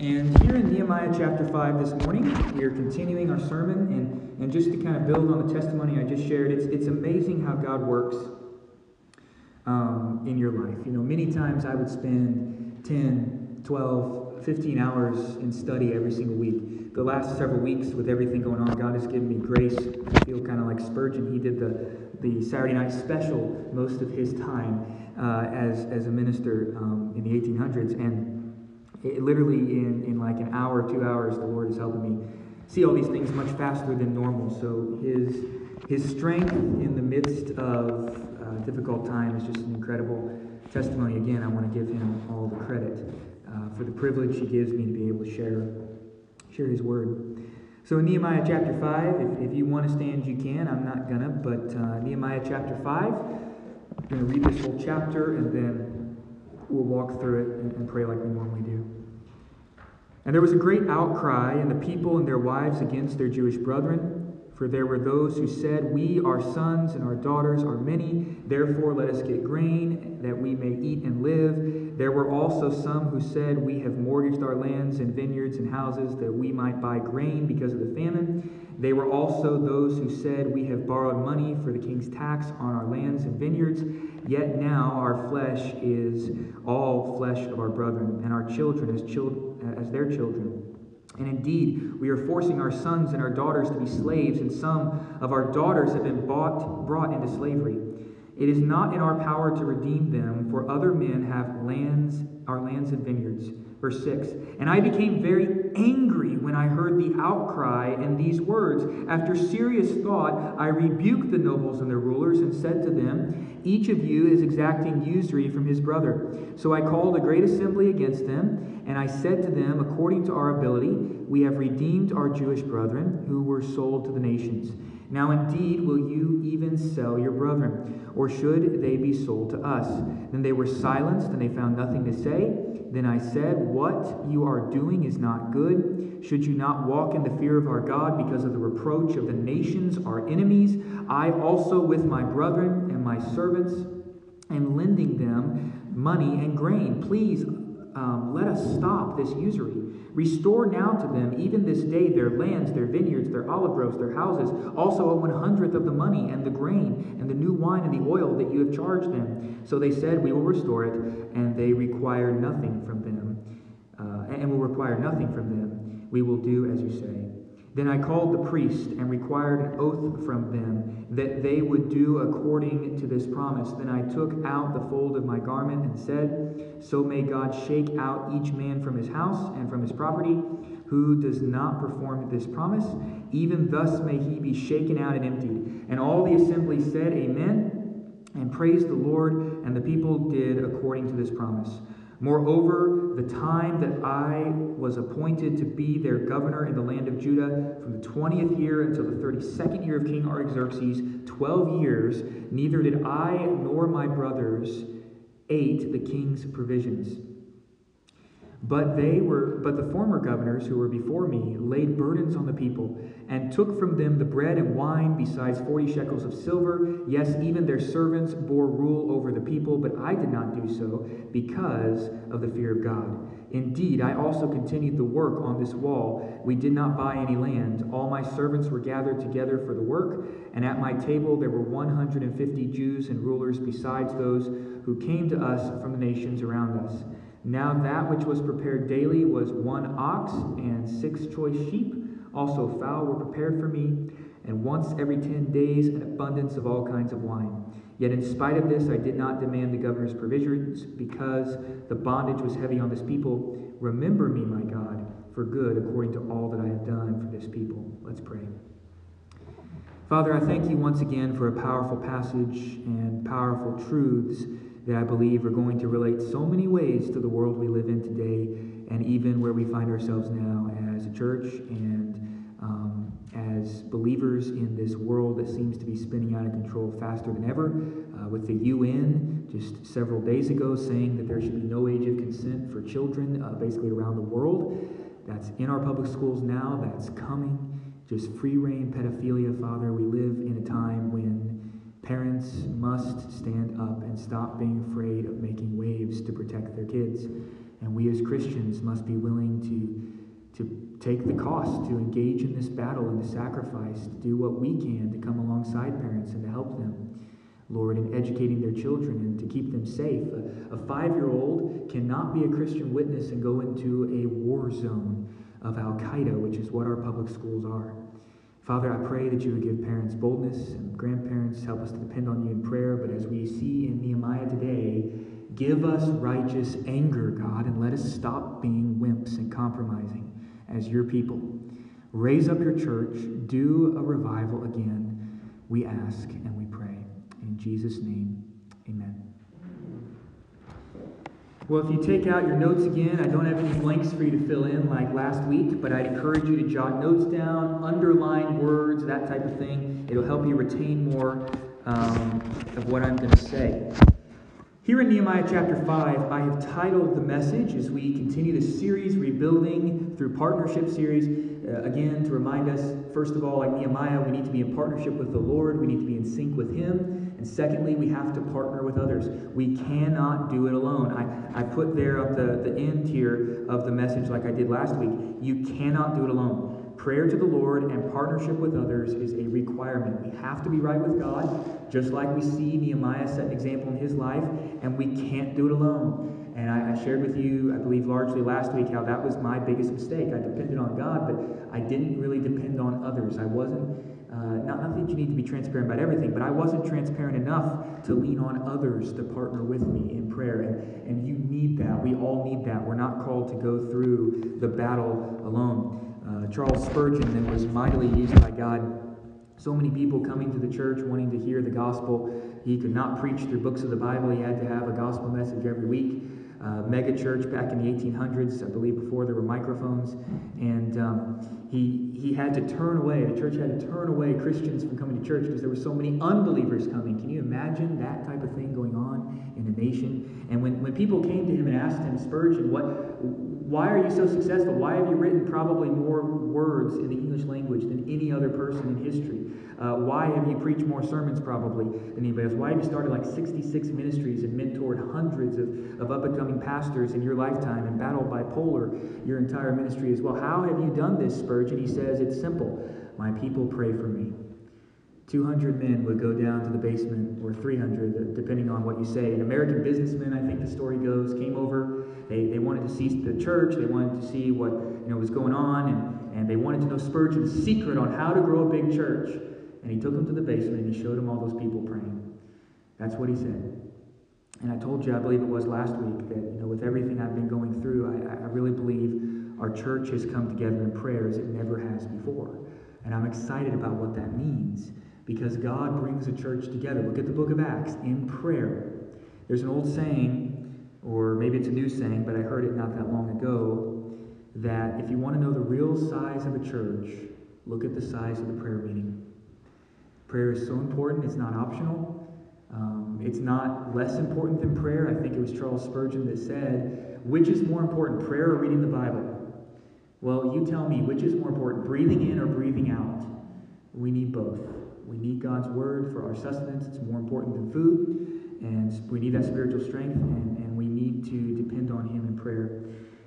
And here in Nehemiah chapter 5 this morning, we are continuing our sermon. And, and just to kind of build on the testimony I just shared, it's, it's amazing how God works um, in your life. You know, many times I would spend 10, 12, 15 hours in study every single week. The last several weeks, with everything going on, God has given me grace. I feel kind of like Spurgeon. He did the, the Saturday night special most of his time uh, as, as a minister um, in the 1800s. And it, literally, in, in like an hour, two hours, the Lord is helping me see all these things much faster than normal. So his, his strength in the midst of uh, difficult time is just an incredible testimony. Again, I want to give him all the credit uh, for the privilege he gives me to be able to share, share his word. So in Nehemiah chapter 5, if, if you want to stand, you can. I'm not going to, but uh, Nehemiah chapter 5, I'm going to read this whole chapter and then we'll walk through it and, pray like we normally do. And there was a great outcry in the people and their wives against their Jewish brethren. For there were those who said, We, our sons and our daughters, are many, therefore let us get grain, that we may eat and live. There were also some who said, We have mortgaged our lands and vineyards and houses, that we might buy grain because of the famine. They were also those who said, We have borrowed money for the king's tax on our lands and vineyards. Yet now our flesh is all flesh of our brethren, and our children as, chil- as their children. And indeed, we are forcing our sons and our daughters to be slaves, and some of our daughters have been bought, brought into slavery. It is not in our power to redeem them, for other men have lands, our lands and vineyards. Verse 6 And I became very angry when I heard the outcry and these words. After serious thought, I rebuked the nobles and their rulers and said to them, Each of you is exacting usury from his brother. So I called a great assembly against them, and I said to them, According to our ability, we have redeemed our Jewish brethren who were sold to the nations. Now indeed will you even sell your brethren, or should they be sold to us? Then they were silenced, and they found nothing to say. Then I said, What you are doing is not good. Should you not walk in the fear of our God because of the reproach of the nations, our enemies? I also, with my brethren and my servants, am lending them money and grain. Please um, let us stop this usury. Restore now to them, even this day, their lands, their vineyards, their olive groves, their houses, also a one hundredth of the money and the grain and the new wine and the oil that you have charged them. So they said, We will restore it, and they require nothing from them, uh, and will require nothing from them. We will do as you say. Then I called the priest and required an oath from them that they would do according to this promise. Then I took out the fold of my garment and said, So may God shake out each man from his house and from his property who does not perform this promise. Even thus may he be shaken out and emptied. And all the assembly said, Amen, and praised the Lord, and the people did according to this promise. Moreover, the time that I was appointed to be their governor in the land of Judah, from the 20th year until the 32nd year of King Artaxerxes, 12 years, neither did I nor my brothers ate the king's provisions. But they were but the former governors who were before me laid burdens on the people and took from them the bread and wine besides 40 shekels of silver. Yes even their servants bore rule over the people but I did not do so because of the fear of God. Indeed I also continued the work on this wall. We did not buy any land. All my servants were gathered together for the work and at my table there were 150 Jews and rulers besides those who came to us from the nations around us now that which was prepared daily was one ox and six choice sheep. Also fowl were prepared for me, and once every ten days an abundance of all kinds of wine. Yet in spite of this, I did not demand the governor's provisions, because the bondage was heavy on this people. Remember me, my God, for good, according to all that I have done for this people. Let's pray. Father, I thank you once again for a powerful passage and powerful truths that I believe are going to relate so many ways to the world we live in today and even where we find ourselves now as a church and um, as believers in this world that seems to be spinning out of control faster than ever. Uh, with the UN just several days ago saying that there should be no age of consent for children uh, basically around the world. That's in our public schools now, that's coming. Just free rein pedophilia, Father. We live in a time when Parents must stand up and stop being afraid of making waves to protect their kids. And we as Christians must be willing to, to take the cost to engage in this battle and to sacrifice, to do what we can to come alongside parents and to help them. Lord, in educating their children and to keep them safe. A, a five year old cannot be a Christian witness and go into a war zone of Al Qaeda, which is what our public schools are. Father, I pray that you would give parents boldness and grandparents help us to depend on you in prayer. But as we see in Nehemiah today, give us righteous anger, God, and let us stop being wimps and compromising as your people. Raise up your church, do a revival again, we ask and we pray. In Jesus' name, amen. Well, if you take out your notes again, I don't have any blanks for you to fill in like last week, but I'd encourage you to jot notes down, underline words, that type of thing. It'll help you retain more um, of what I'm going to say. Here in Nehemiah chapter 5, I have titled the message as we continue the series, Rebuilding through Partnership series. Uh, again, to remind us, first of all, like Nehemiah, we need to be in partnership with the Lord, we need to be in sync with Him. And secondly, we have to partner with others. We cannot do it alone. I, I put there at the, the end here of the message, like I did last week. You cannot do it alone. Prayer to the Lord and partnership with others is a requirement. We have to be right with God, just like we see Nehemiah set an example in his life, and we can't do it alone. And I, I, shared with you, I believe largely last week, how that was my biggest mistake. I depended on God, but I didn't really depend on others. I wasn't uh, not, not that you need to be transparent about everything, but I wasn't transparent enough to lean on others to partner with me in prayer. And, and you need that. We all need that. We're not called to go through the battle alone. Uh, Charles Spurgeon then was mightily used by God. So many people coming to the church wanting to hear the gospel. He could not preach through books of the Bible. He had to have a gospel message every week. Uh, mega church back in the 1800s, I believe, before there were microphones. And um, he, he had to turn away, the church had to turn away Christians from coming to church because there were so many unbelievers coming. Can you imagine that type of thing going on in a nation? And when, when people came to him and asked him, Spurgeon, what, why are you so successful? Why have you written probably more words in the English language than any other person in history? Uh, why have you preached more sermons probably than anybody else? Why have you started like 66 ministries and mentored hundreds of, of up and coming pastors in your lifetime and battled bipolar your entire ministry as well? How have you done this, Spurgeon? He says, It's simple. My people pray for me. 200 men would go down to the basement, or 300, uh, depending on what you say. An American businessman, I think the story goes, came over. They, they wanted to see the church. They wanted to see what you know was going on, and, and they wanted to know Spurgeon's secret on how to grow a big church. And he took them to the basement and he showed them all those people praying. That's what he said. And I told you, I believe it was last week, that you know, with everything I've been going through, I, I really believe our church has come together in prayer as it never has before. And I'm excited about what that means because God brings a church together. Look at the book of Acts in prayer. There's an old saying, or maybe it's a new saying, but I heard it not that long ago, that if you want to know the real size of a church, look at the size of the prayer meeting. Prayer is so important, it's not optional. Um, it's not less important than prayer. I think it was Charles Spurgeon that said, which is more important, prayer or reading the Bible? Well, you tell me, which is more important, breathing in or breathing out? We need both. We need God's word for our sustenance. It's more important than food. And we need that spiritual strength, and, and we need to depend on Him in prayer.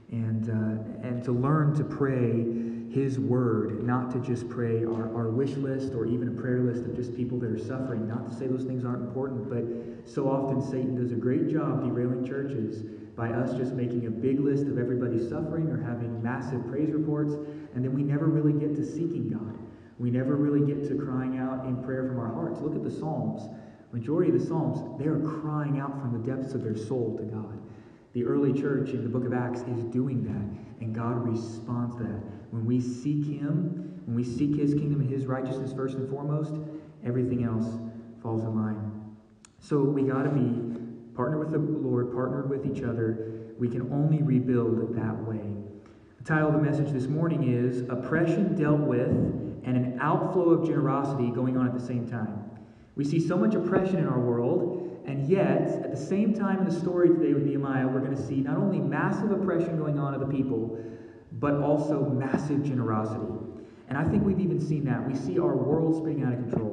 And, uh, and to learn to pray His word, not to just pray our, our wish list or even a prayer list of just people that are suffering. Not to say those things aren't important, but so often Satan does a great job derailing churches by us just making a big list of everybody suffering or having massive praise reports, and then we never really get to seeking God. We never really get to crying out in prayer from our hearts. Look at the Psalms. Majority of the Psalms, they are crying out from the depths of their soul to God. The early church in the book of Acts is doing that, and God responds to that. When we seek Him, when we seek His kingdom and His righteousness first and foremost, everything else falls in line. So we got to be partnered with the Lord, partnered with each other. We can only rebuild that way. The title of the message this morning is Oppression Dealt With and an Outflow of Generosity Going On at the Same Time. We see so much oppression in our world, and yet, at the same time in the story today with Nehemiah, we're going to see not only massive oppression going on of the people, but also massive generosity. And I think we've even seen that. We see our world spinning out of control.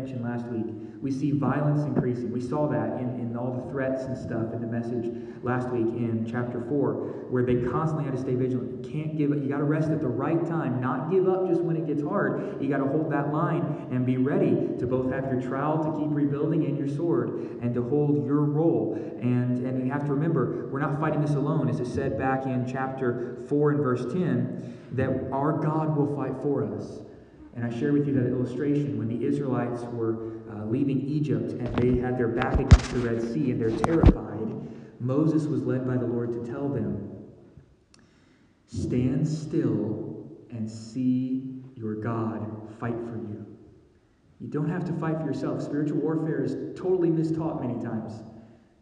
Mentioned last week. We see violence increasing. We saw that in, in all the threats and stuff in the message last week in chapter 4, where they constantly had to stay vigilant. You can't give up. You got to rest at the right time, not give up just when it gets hard. You got to hold that line and be ready to both have your trowel to keep rebuilding and your sword and to hold your role. And, and you have to remember, we're not fighting this alone. As it said back in chapter 4 and verse 10, that our God will fight for us. And I share with you that illustration when the Israelites were uh, leaving Egypt and they had their back against the Red Sea and they're terrified. Moses was led by the Lord to tell them, Stand still and see your God fight for you. You don't have to fight for yourself. Spiritual warfare is totally mistaught many times.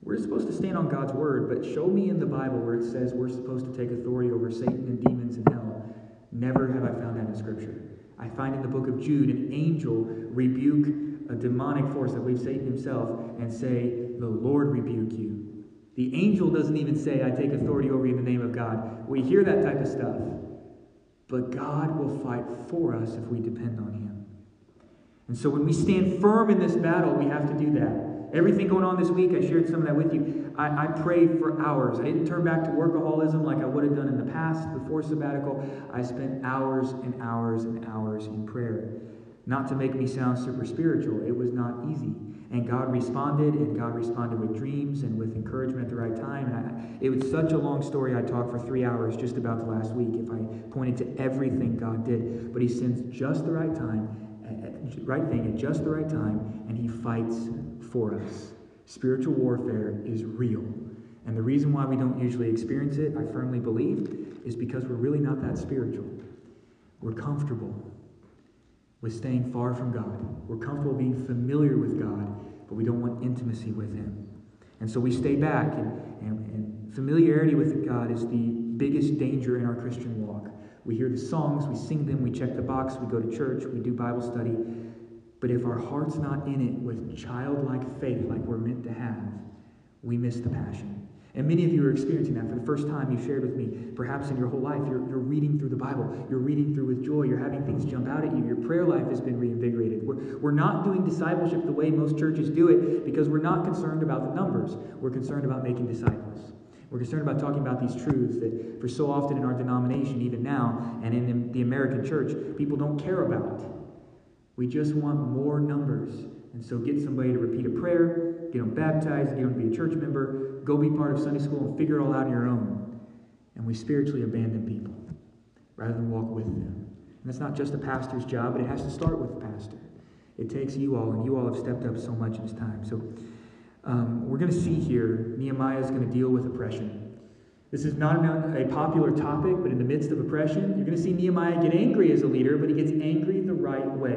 We're supposed to stand on God's word, but show me in the Bible where it says we're supposed to take authority over Satan and demons in hell. Never have I found that in Scripture. I find in the book of Jude an angel rebuke a demonic force, I believe Satan himself, and say, The Lord rebuke you. The angel doesn't even say, I take authority over you in the name of God. We hear that type of stuff. But God will fight for us if we depend on Him. And so when we stand firm in this battle, we have to do that. Everything going on this week, I shared some of that with you. I, I prayed for hours. I didn't turn back to workaholism like I would have done in the past before sabbatical. I spent hours and hours and hours in prayer. Not to make me sound super spiritual, it was not easy. And God responded, and God responded with dreams and with encouragement at the right time. And I, it was such a long story. I'd talk for three hours just about the last week if I pointed to everything God did. But He sends just the right time, right thing at just the right time, and He fights for us. Spiritual warfare is real. And the reason why we don't usually experience it, I firmly believe, is because we're really not that spiritual. We're comfortable with staying far from God. We're comfortable being familiar with God, but we don't want intimacy with Him. And so we stay back, and, and, and familiarity with God is the biggest danger in our Christian walk. We hear the songs, we sing them, we check the box, we go to church, we do Bible study, but if our heart's not in it with childlike faith like we're meant to have, we miss the passion. And many of you are experiencing that for the first time. You shared with me, perhaps in your whole life, you're, you're reading through the Bible. You're reading through with joy. You're having things jump out at you. Your prayer life has been reinvigorated. We're, we're not doing discipleship the way most churches do it because we're not concerned about the numbers. We're concerned about making disciples. We're concerned about talking about these truths that, for so often in our denomination, even now, and in the American church, people don't care about. We just want more numbers. And so get somebody to repeat a prayer, get them baptized, get them to be a church member, go be part of Sunday school and figure it all out on your own. And we spiritually abandon people rather than walk with them. And that's not just a pastor's job, but it has to start with the pastor. It takes you all, and you all have stepped up so much in this time. So um, we're going to see here Nehemiah is going to deal with oppression. This is not a popular topic, but in the midst of oppression, you're going to see Nehemiah get angry as a leader, but he gets angry right way.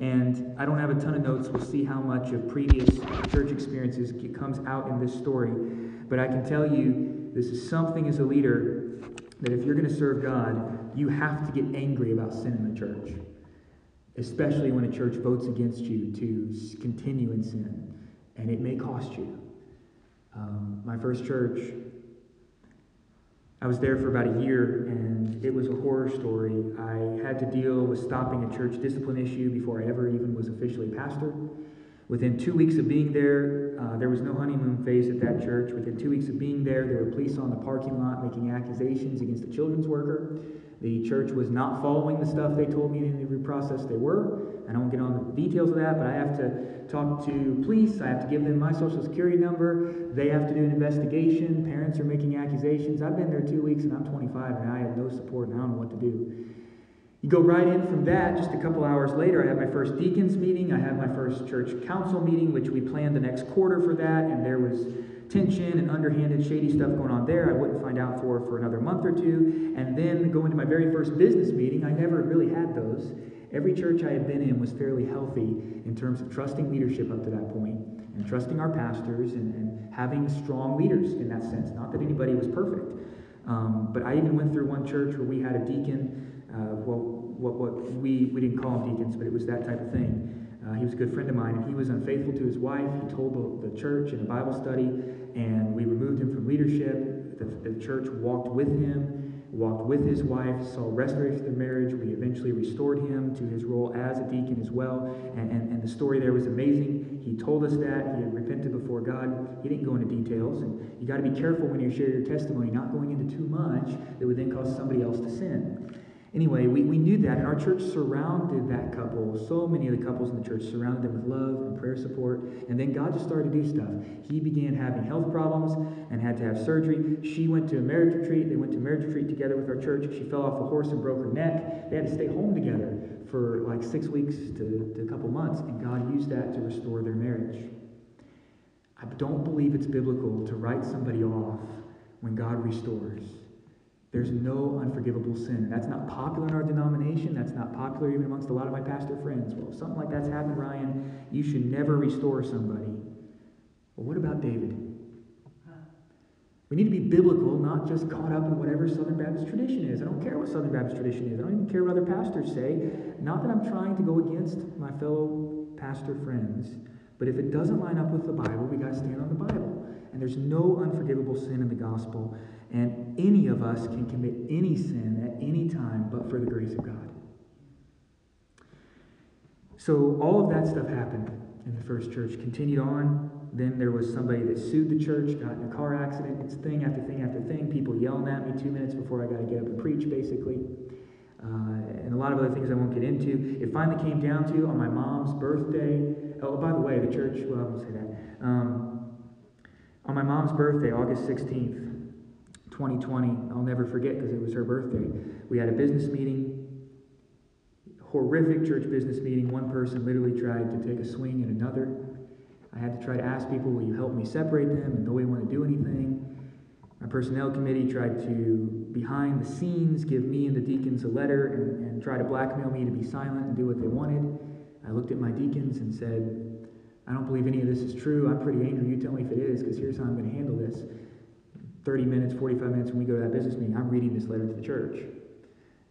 And I don't have a ton of notes. We'll see how much of previous church experiences comes out in this story. But I can tell you, this is something as a leader that if you're going to serve God, you have to get angry about sin in the church, especially when a church votes against you to continue in sin. And it may cost you. Um, my first church, I was there for about a year, and it was a horror story. I had to deal with stopping a church discipline issue before I ever even was officially pastor. Within two weeks of being there, uh, there was no honeymoon phase at that church. Within two weeks of being there, there were police on the parking lot making accusations against a children's worker. The church was not following the stuff they told me in the interview process they were. I don't get on the details of that, but I have to talk to police. I have to give them my social security number. They have to do an investigation. Parents are making accusations. I've been there two weeks and I'm 25 and I have no support and I don't know what to do. You go right in from that. Just a couple hours later, I have my first deacons meeting. I have my first church council meeting, which we planned the next quarter for that, and there was tension and underhanded, shady stuff going on there. I wouldn't find out for for another month or two. And then go into my very first business meeting. I never really had those. Every church I had been in was fairly healthy in terms of trusting leadership up to that point and trusting our pastors and, and having strong leaders in that sense. Not that anybody was perfect. Um, but I even went through one church where we had a deacon. Uh, well, what, what we, we didn't call him deacons, but it was that type of thing. Uh, he was a good friend of mine, and he was unfaithful to his wife. He told the, the church in a Bible study, and we removed him from leadership. The, the church walked with him. walked with his wife, saw restoration of the marriage. We eventually restored him to his role as a deacon as well. And, and, and the story there was amazing. He told us that. He had repented before God. He didn't go into details. And you got to be careful when you share your testimony, not going into too much that would then cause somebody else to sin. Anyway, we, we knew that, and our church surrounded that couple. So many of the couples in the church surrounded them with love and prayer support. And then God just started to do stuff. He began having health problems and had to have surgery. She went to a marriage retreat. They went to marriage retreat together with our church. She fell off a horse and broke her neck. They had to stay home together for like six weeks to, to a couple months, and God used that to restore their marriage. I don't believe it's biblical to write somebody off when God restores. There's no unforgivable sin. That's not popular in our denomination. That's not popular even amongst a lot of my pastor friends. Well, if something like that's happened, Ryan, you should never restore somebody. Well, what about David? We need to be biblical, not just caught up in whatever Southern Baptist tradition is. I don't care what Southern Baptist tradition is. I don't even care what other pastors say. Not that I'm trying to go against my fellow pastor friends, but if it doesn't line up with the Bible, we got to stand on the Bible. And there's no unforgivable sin in the gospel. And any of us can commit any sin at any time but for the grace of God. So all of that stuff happened in the first church. Continued on. Then there was somebody that sued the church, got in a car accident. It's thing after thing after thing. People yelling at me two minutes before I got to get up and preach, basically. Uh, and a lot of other things I won't get into. It finally came down to on my mom's birthday. Oh, by the way, the church, well, I won't say that. Um, on my mom's birthday, August 16th, 2020, I'll never forget because it was her birthday. We had a business meeting, horrific church business meeting. One person literally tried to take a swing at another. I had to try to ask people, will you help me separate them? And nobody wanted to do anything. My personnel committee tried to, behind the scenes, give me and the deacons a letter and, and try to blackmail me to be silent and do what they wanted. I looked at my deacons and said, I don't believe any of this is true. I'm pretty angry. You tell me if it is, because here's how I'm going to handle this. 30 minutes, 45 minutes when we go to that business meeting, I'm reading this letter to the church.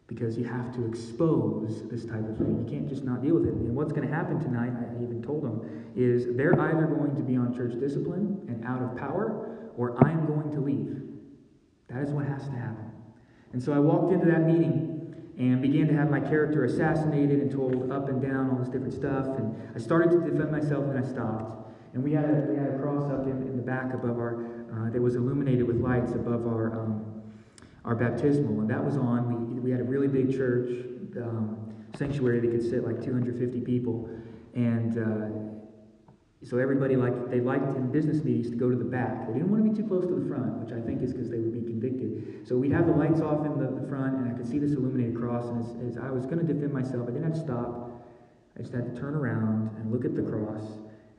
Because you have to expose this type of thing. You can't just not deal with it. And what's going to happen tonight, I even told them, is they're either going to be on church discipline and out of power, or I am going to leave. That is what has to happen. And so I walked into that meeting and began to have my character assassinated and told up and down all this different stuff. And I started to defend myself and I stopped. And we had a, we had a cross up in, in the back above our, uh, that was illuminated with lights above our, um, our baptismal. And that was on. We, we had a really big church, um, sanctuary that could sit like 250 people. And uh, so everybody liked, they liked in business meetings to go to the back. They didn't want to be too close to the front, which I think is because they would be convicted. So we'd have the lights off in the, the front, and I could see this illuminated cross. And as, as I was going to defend myself, I didn't have to stop. I just had to turn around and look at the cross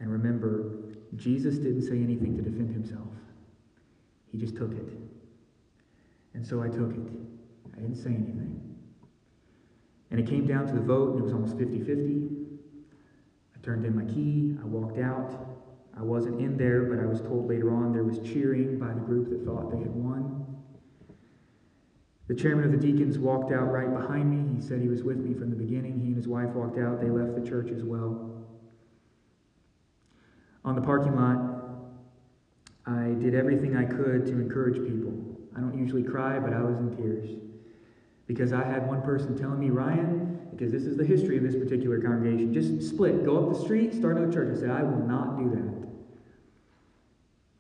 and remember, Jesus didn't say anything to defend himself. He just took it. And so I took it. I didn't say anything. And it came down to the vote, and it was almost 50 50. Turned in my key. I walked out. I wasn't in there, but I was told later on there was cheering by the group that thought they had won. The chairman of the deacons walked out right behind me. He said he was with me from the beginning. He and his wife walked out. They left the church as well. On the parking lot, I did everything I could to encourage people. I don't usually cry, but I was in tears. Because I had one person telling me, Ryan, because this is the history of this particular congregation, just split, go up the street, start another church. I said, I will not do that.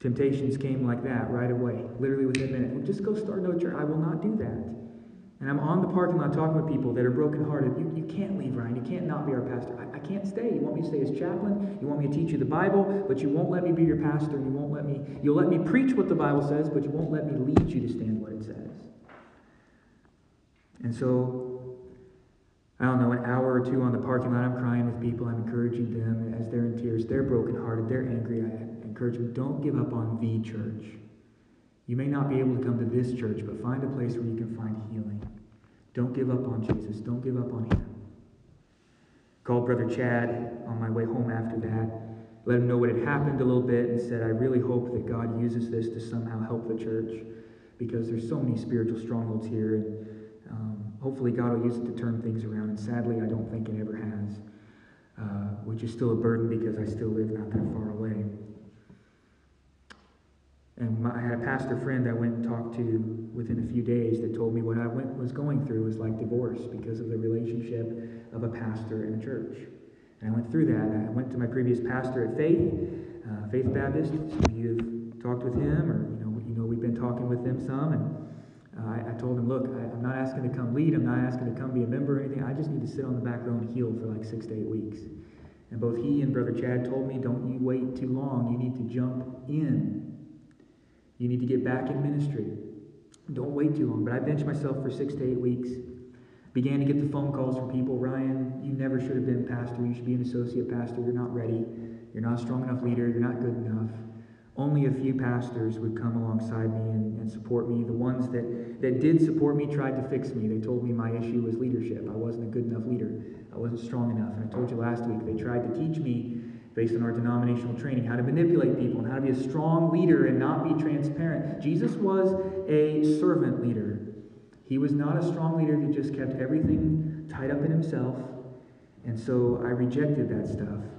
Temptations came like that right away, literally within a minute. Well, just go start another church. I will not do that. And I'm on the parking lot talking with people that are brokenhearted. You, you can't leave, Ryan. You can't not be our pastor. I, I can't stay. You want me to stay as chaplain. You want me to teach you the Bible, but you won't let me be your pastor. You won't let me, you'll let me preach what the Bible says, but you won't let me lead you to stand what it says. And so, I don't know, an hour or two on the parking lot, I'm crying with people. I'm encouraging them as they're in tears. They're brokenhearted. They're angry. I encourage them, don't give up on the church. You may not be able to come to this church, but find a place where you can find healing. Don't give up on Jesus. Don't give up on him. Called Brother Chad on my way home after that. Let him know what had happened a little bit and said, I really hope that God uses this to somehow help the church because there's so many spiritual strongholds here. Hopefully God will use it to turn things around. And sadly, I don't think it ever has, uh, which is still a burden because I still live not that far away. And my, had a pastor friend I went and talked to within a few days that told me what I went, was going through was like divorce because of the relationship of a pastor and a church. And I went through that. I went to my previous pastor at Faith, uh, Faith Baptist. Some of you have talked with him, or you know, you know, we've been talking with them some. And Uh, I, I, told him, look, I, am not asking to come lead. I'm not asking to come be a member or anything. I just need to sit on the back row and heal for like six to eight weeks. And both he and Brother Chad told me, don't you wait too long. You need to jump in. You need to get back in ministry. Don't wait too long. But I benched myself for six to eight weeks. Began to get the phone calls from people Ryan, you never should have been pastor. You should be an associate pastor. You're not ready. You're not a strong enough leader. You're not good enough. Only a few pastors would come alongside me and, and support me. The ones that, that did support me tried to fix me. They told me my issue was leadership. I wasn't a good enough leader. I wasn't strong enough. And I told you last week, they tried to teach me, based on our denominational training, how to manipulate people and how to be a strong leader and not be transparent. Jesus was a servant leader. He was not a strong leader who just kept everything tied up in himself. And so I rejected that stuff.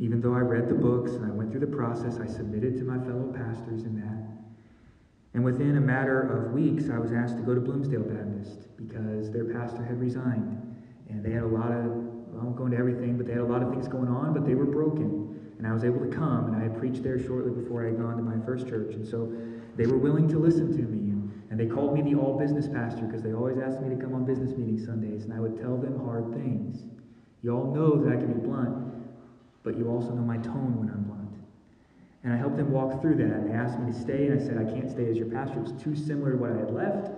Even though I read the books and I went through the process, I submitted to my fellow pastors in that. And within a matter of weeks, I was asked to go to Bloomsdale Baptist because their pastor had resigned. And they had a lot of, I won't go into everything, but they had a lot of things going on, but they were broken. And I was able to come, and I had preached there shortly before I had gone to my first church. And so they were willing to listen to me. And they called me the all business pastor because they always asked me to come on business meetings Sundays, and I would tell them hard things. You all know that I can be blunt, but you also know my tone when I'm blunt. And I helped them walk through that. And they asked me to stay, and I said, I can't stay as your pastor. It was too similar to what I had left.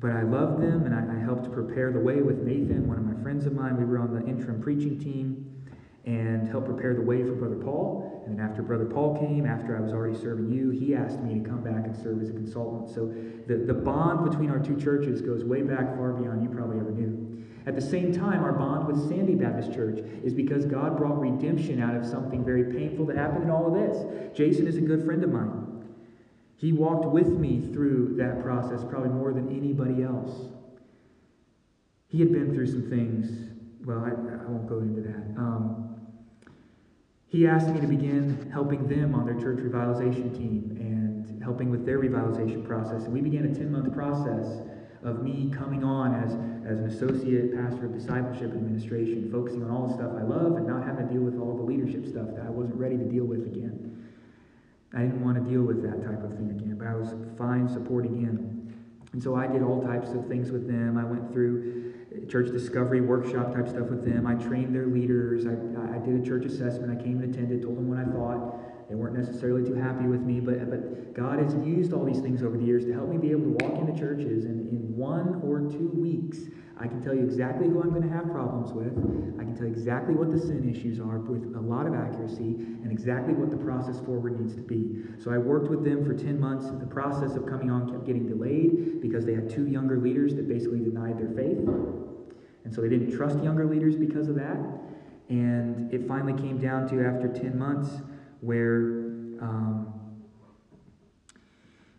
But I loved them, and I, I helped prepare the way with Nathan, one of my friends of mine. We were on the interim preaching team and helped prepare the way for Brother Paul. And then after Brother Paul came, after I was already serving you, he asked me to come back and serve as a consultant. So the, the bond between our two churches goes way back far beyond you probably ever knew. At the same time, our bond with Sandy Baptist Church is because God brought redemption out of something very painful that happened in all of this. Jason is a good friend of mine. He walked with me through that process probably more than anybody else. He had been through some things. Well, I, I won't go into that. Um, he asked me to begin helping them on their church revitalization team and helping with their revitalization process. And we began a 10 month process of me coming on as, as an associate pastor of discipleship administration, focusing on all the stuff I love and not having to deal with all the leadership stuff that I wasn't ready to deal with again. I didn't want to deal with that type of thing again, but I was fine supporting him. And so I did all types of things with them. I went through church discovery workshop type stuff with them. I trained their leaders. I, I did a church assessment. I came and attended, told them what I thought. They weren't necessarily too happy with me, but, but God has used all these things over the years to help me be able to walk into churches and in one or two weeks, I can tell you exactly who I'm going to have problems with. I can tell you exactly what the sin issues are with a lot of accuracy and exactly what the process forward needs to be. So I worked with them for 10 months. The process of coming on kept getting delayed because they had two younger leaders that basically denied their faith. And so they didn't trust younger leaders because of that. And it finally came down to after 10 months where um,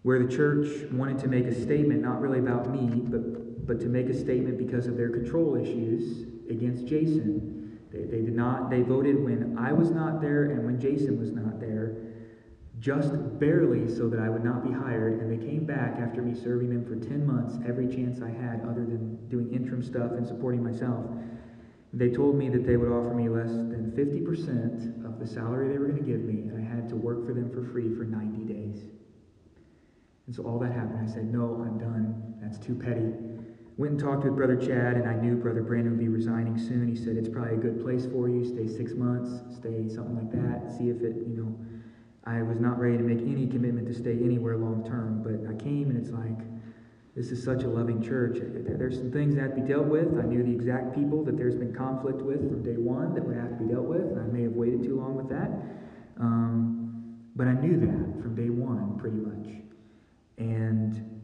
where the church wanted to make a statement, not really about me, but, but to make a statement because of their control issues against Jason. They, they did not, they voted when I was not there and when Jason was not there, just barely so that I would not be hired. And they came back after me serving them for 10 months, every chance I had, other than doing interim stuff and supporting myself. They told me that they would offer me less than 50% of the salary they were going to give me, and I had to work for them for free for 90 days. And so all that happened. I said, No, I'm done. That's too petty. Went and talked with Brother Chad, and I knew Brother Brandon would be resigning soon. He said, It's probably a good place for you. Stay six months, stay something like that. See if it, you know. I was not ready to make any commitment to stay anywhere long term, but I came and it's like, this is such a loving church. There's some things that have to be dealt with. I knew the exact people that there's been conflict with from day one that would have to be dealt with, I may have waited too long with that. Um, but I knew that from day one, pretty much. And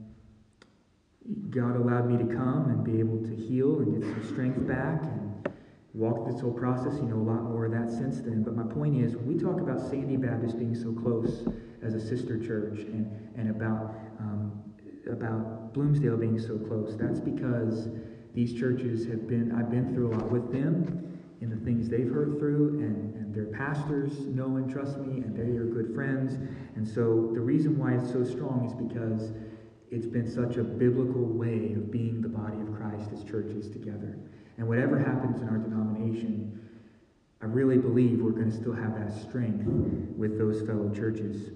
God allowed me to come and be able to heal and get some strength back and walk this whole process. You know a lot more of that since then. But my point is, we talk about Sandy Baptist being so close as a sister church and, and about, about Bloomsdale being so close. That's because these churches have been, I've been through a lot with them. in the things they've heard through, and, and their pastors know and trust me, and they are good friends. And so the reason why it's so strong is because it's been such a biblical way of being the body of Christ as churches together. And whatever happens in our denomination, I really believe we're going to still have that strength with those fellow churches.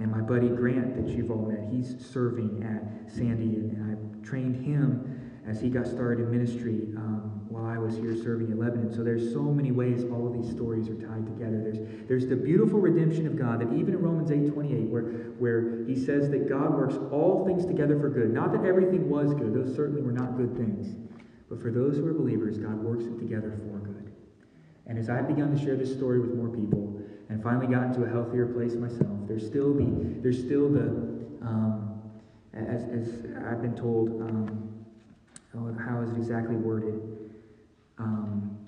And my buddy Grant, that you've all met, he's serving at Sandy, and, I trained him as he got started in ministry um, while I was here serving in Lebanon. So there's so many ways all of these stories are tied together. There's, there's the beautiful redemption of God that even in Romans 8 28, where, where he says that God works all things together for good. Not that everything was good, those certainly were not good things. But for those who are believers, God works it together for good. And as I've begun to share this story with more people and finally got into a healthier place myself, there's still the, there's still the, um, as, as I've been told, um, oh, how is it exactly worded? Um,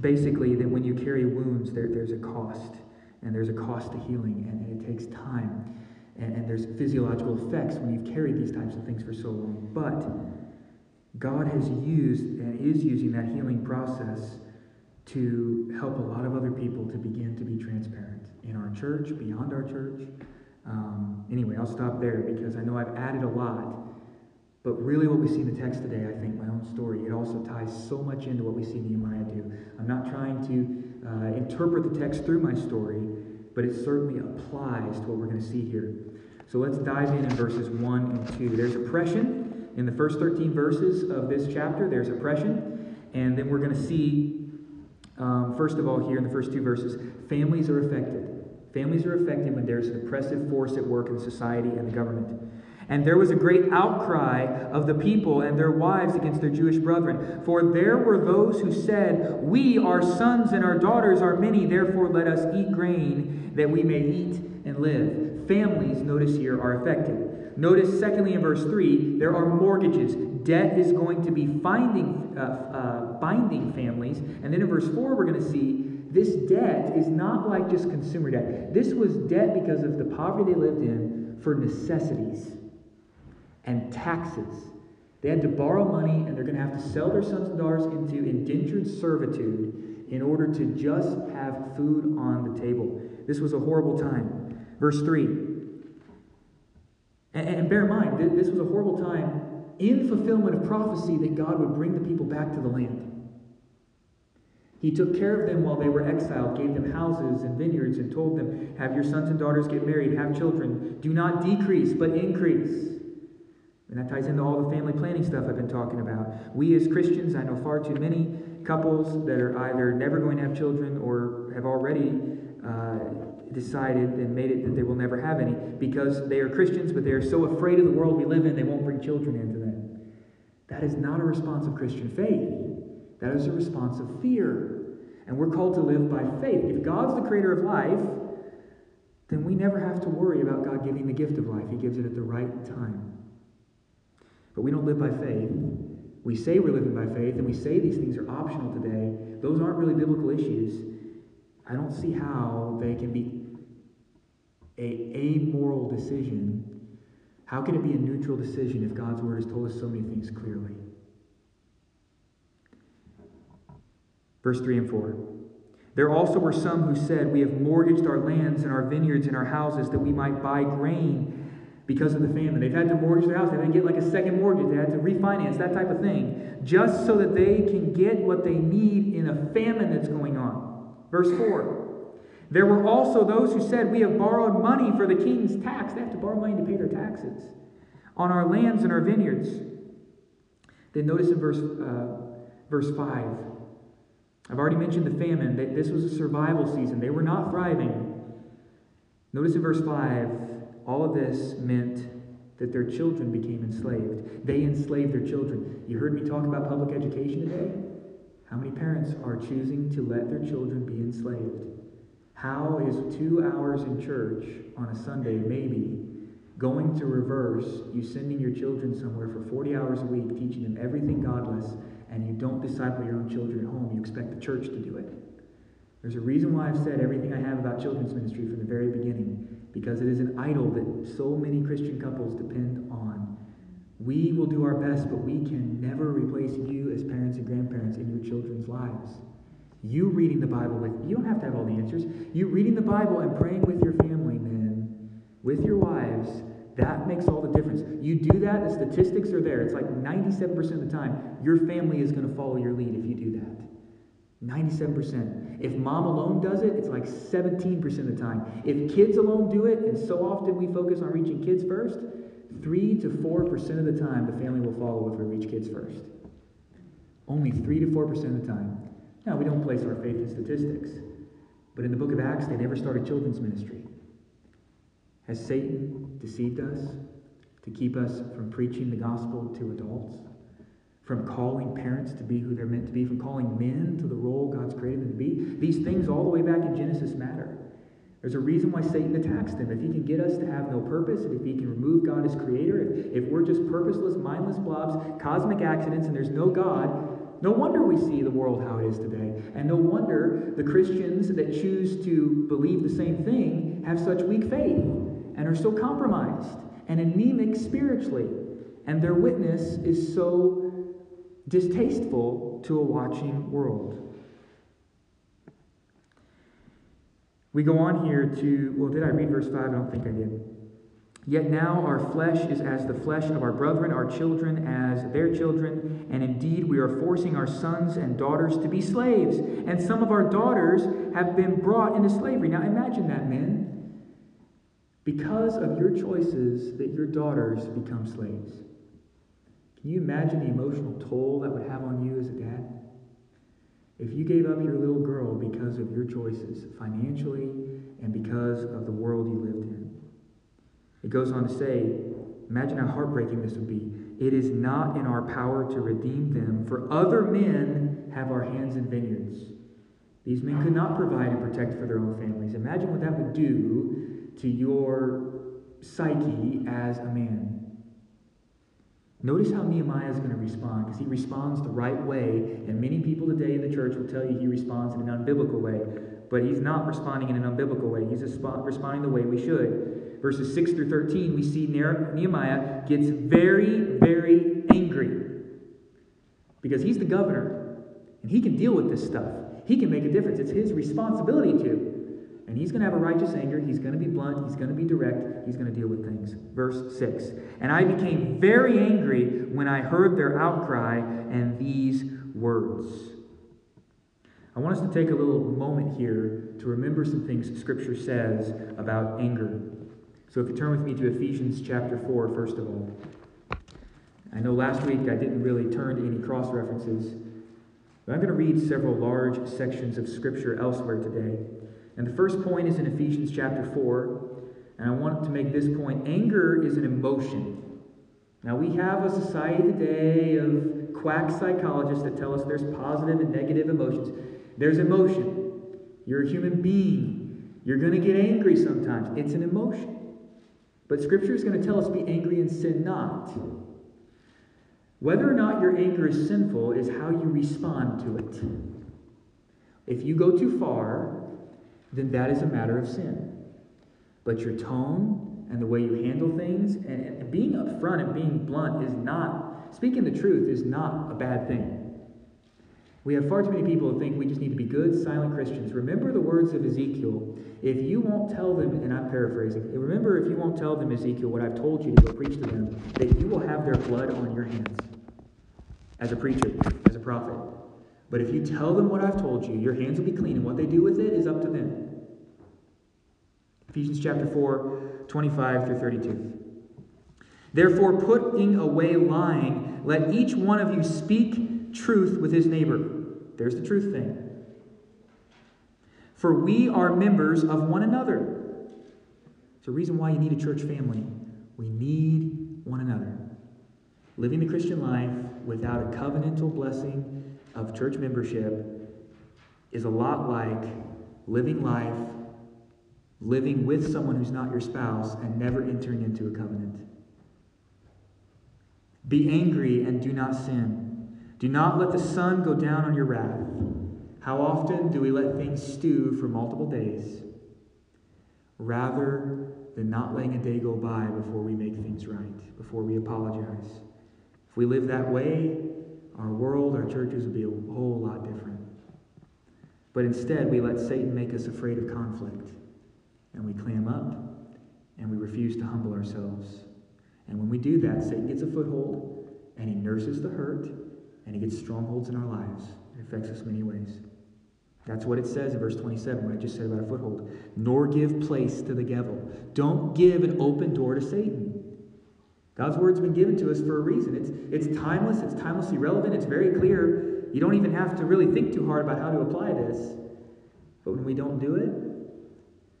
basically, that when you carry wounds, there, there's a cost, and there's a cost to healing, and, and it takes time, and, and there's physiological effects when you've carried these types of things for so long. But God has used and is using that healing process to help a lot of other people to begin to be transparent in our church, beyond our church. Um, anyway, I'll stop there because I know I've added a lot. But really, what we see in the text today, I think, my own story, it also ties so much into what we see Nehemiah do. I'm not trying to uh, interpret the text through my story, but it certainly applies to what we're going to see here. So let's dive in in verses 1 and 2. There's oppression in the first 13 verses of this chapter. There's oppression. And then we're going to see, um, first of all, here in the first two verses, families are affected. Families are affected when there's an oppressive force at work in society and the government. And there was a great outcry of the people and their wives against their Jewish brethren. For there were those who said, We, our sons and our daughters, are many, therefore let us eat grain that we may eat and live. Families, notice here, are affected. Notice, secondly, in verse 3, there are mortgages. Debt is going to be finding, uh, uh, binding families. And then in verse 4, we're going to see this debt is not like just consumer debt. This was debt because of the poverty they lived in for necessities and taxes. They had to borrow money and they're going to have to sell their sons and daughters into indentured servitude in order to just have food on the table. This was a horrible time. Verse 3. And, and bear in mind, this was a horrible time in fulfillment of prophecy that God would bring the people back to the land. He took care of them while they were exiled, gave them houses and vineyards, and told them, Have your sons and daughters get married, have children. Do not decrease, but increase. And that ties into all the family planning stuff I've been talking about. We as Christians, I know far too many couples that are either never going to have children or have already uh, decided and made it that they will never have any because they are Christians, but they are so afraid of the world we live in, they won't bring children into. That is not a response of Christian faith. That is a response of fear. And we're called to live by faith. If God's the creator of life, then we never have to worry about God giving the gift of life. He gives it at the right time. But we don't live by faith. We say we're living by faith, and we say these things are optional today. Those aren't really biblical issues. I don't see how they can be a amoral decision. How can it be a neutral decision if God's word has told us so many things clearly? Verse 3 and 4. There also were some who said, We have mortgaged our lands and our vineyards and our houses that we might buy grain because of the famine. They've had to mortgage their house. They had to get like a second mortgage. They had to refinance, that type of thing, just so that they can get what they need in a famine that's going on. Verse 4. There were also those who said, We have borrowed money for the king's tax. They have to borrow money to pay their taxes on our lands and our vineyards. Then notice in verse, uh, verse 5. I've already mentioned the famine. that This was a survival season. They were not thriving. Notice in verse 5 all of this meant that their children became enslaved. They enslaved their children. You heard me talk about public education today? How many parents are choosing to let their children be enslaved? How is two hours in church on a Sunday, maybe, going to reverse you sending your children somewhere for 40 hours a week, teaching them everything godless, and you don't disciple your own children at home? You expect the church to do it. There's a reason why I've said everything I have about children's ministry from the very beginning because it is an idol that so many Christian couples depend on We will do our best, but we can never replace you as parents and grandparents in your children's lives. You reading the Bible with, you don't have to have all the answers. You reading the Bible and praying with your family, men, with your wives, that makes all the difference. You do that, the statistics are there. It's like 97% of the time, your family is going to follow your lead if you do that. 97%. If mom alone does it, it's like 17% of the time. If kids alone do it, and so often we focus on reaching kids first, 3 to 4% of the time the family will follow if we reach kids first. Only 3 to 4% of the time. Now, we don't place our faith in statistics, but in the book of Acts, they never started children's ministry. Has Satan deceived us to keep us from preaching the gospel to adults? from calling parents to be who they're meant to be, from calling men to the role God's created them to be. These things, all the way back in Genesis, matter. There's a reason why Satan attacks them. If he can get us to have no purpose, if he can remove God as creator, if, if we're just purposeless, mindless blobs, cosmic accidents, and there's no God, no wonder we see the world how it is today. And no wonder the Christians that choose to believe the same thing have such weak faith and are so compromised and anemic spiritually. And their witness is so distasteful to a watching world. We go on here to, well, did I read verse 5? I don't think I did. Yet now our flesh is as the flesh of our brethren, our children as their children, and indeed we are forcing our sons and daughters to be slaves, and some of our daughters have been brought into slavery. Now imagine that, men. Because of your choices, that your daughters become slaves. Can you imagine the emotional toll that would have on you as a dad? If you gave up your little girl because of your choices, financially and because of the world you lived in. It goes on to say, imagine how heartbreaking this would be. It is not in our power to redeem them, for other men have our hands in vineyards. These men could not provide and protect for their own families. Imagine what that would do to your psyche as a man. Notice how Nehemiah is going to respond, because he responds the right way, and many people today in the church will tell you he responds in an unbiblical way, but he's not responding in an unbiblical way. He's responding the way we should. Verses 6 through 13, we see Nehemiah gets very, very angry because he's the governor, and he can deal with this stuff. He can make a difference. It's his responsibility to. And he's going to have a righteous anger. He's going to be blunt. He's going to be direct. He's going to deal with things. Verse 6 And I became very angry when I heard their outcry and these words. I want us to take a little moment here to remember some things Scripture says about anger. So if you turn with me to Ephesians chapter 4, first of all. I know last week I didn't really turn to any cross references, but I'm going to read several large sections of Scripture elsewhere today. And the first point is in Ephesians chapter 4. And I want to make this point anger is an emotion. Now, we have a society today of quack psychologists that tell us there's positive and negative emotions. There's emotion. You're a human being. You're going to get angry sometimes. It's an emotion. But Scripture is going to tell us be angry and sin not. Whether or not your anger is sinful is how you respond to it. If you go too far, then that is a matter of sin. But your tone and the way you handle things and, and being upfront and being blunt is not, speaking the truth is not a bad thing. We have far too many people who think we just need to be good, silent Christians. Remember the words of Ezekiel. If you won't tell them, and I'm paraphrasing, remember if you won't tell them, Ezekiel, what I've told you to go preach to them, that you will have their blood on your hands as a preacher, as a prophet. But if you tell them what I've told you, your hands will be clean, and what they do with it is up to them. Ephesians chapter 4, 25 through 32. Therefore, putting away lying, let each one of you speak truth with his neighbor. There's the truth thing. For we are members of one another. It's a reason why you need a church family. We need one another. Living the Christian life without a covenantal blessing of church membership is a lot like living life, living with someone who's not your spouse, and never entering into a covenant. Be angry and do not sin. Do not let the sun go down on your wrath. How often do we let things stew for multiple days rather than not letting a day go by before we make things right, before we apologize? If we live that way, our world, our churches would be a whole lot different. But instead, we let Satan make us afraid of conflict. And we clam up and we refuse to humble ourselves. And when we do that, Satan gets a foothold and he nurses the hurt and it gets strongholds in our lives. It affects us many ways. That's what it says in verse 27, what I just said about a foothold. Nor give place to the devil. Don't give an open door to Satan. God's word's been given to us for a reason. It's, it's timeless, it's timelessly relevant, it's very clear. You don't even have to really think too hard about how to apply this. But when we don't do it,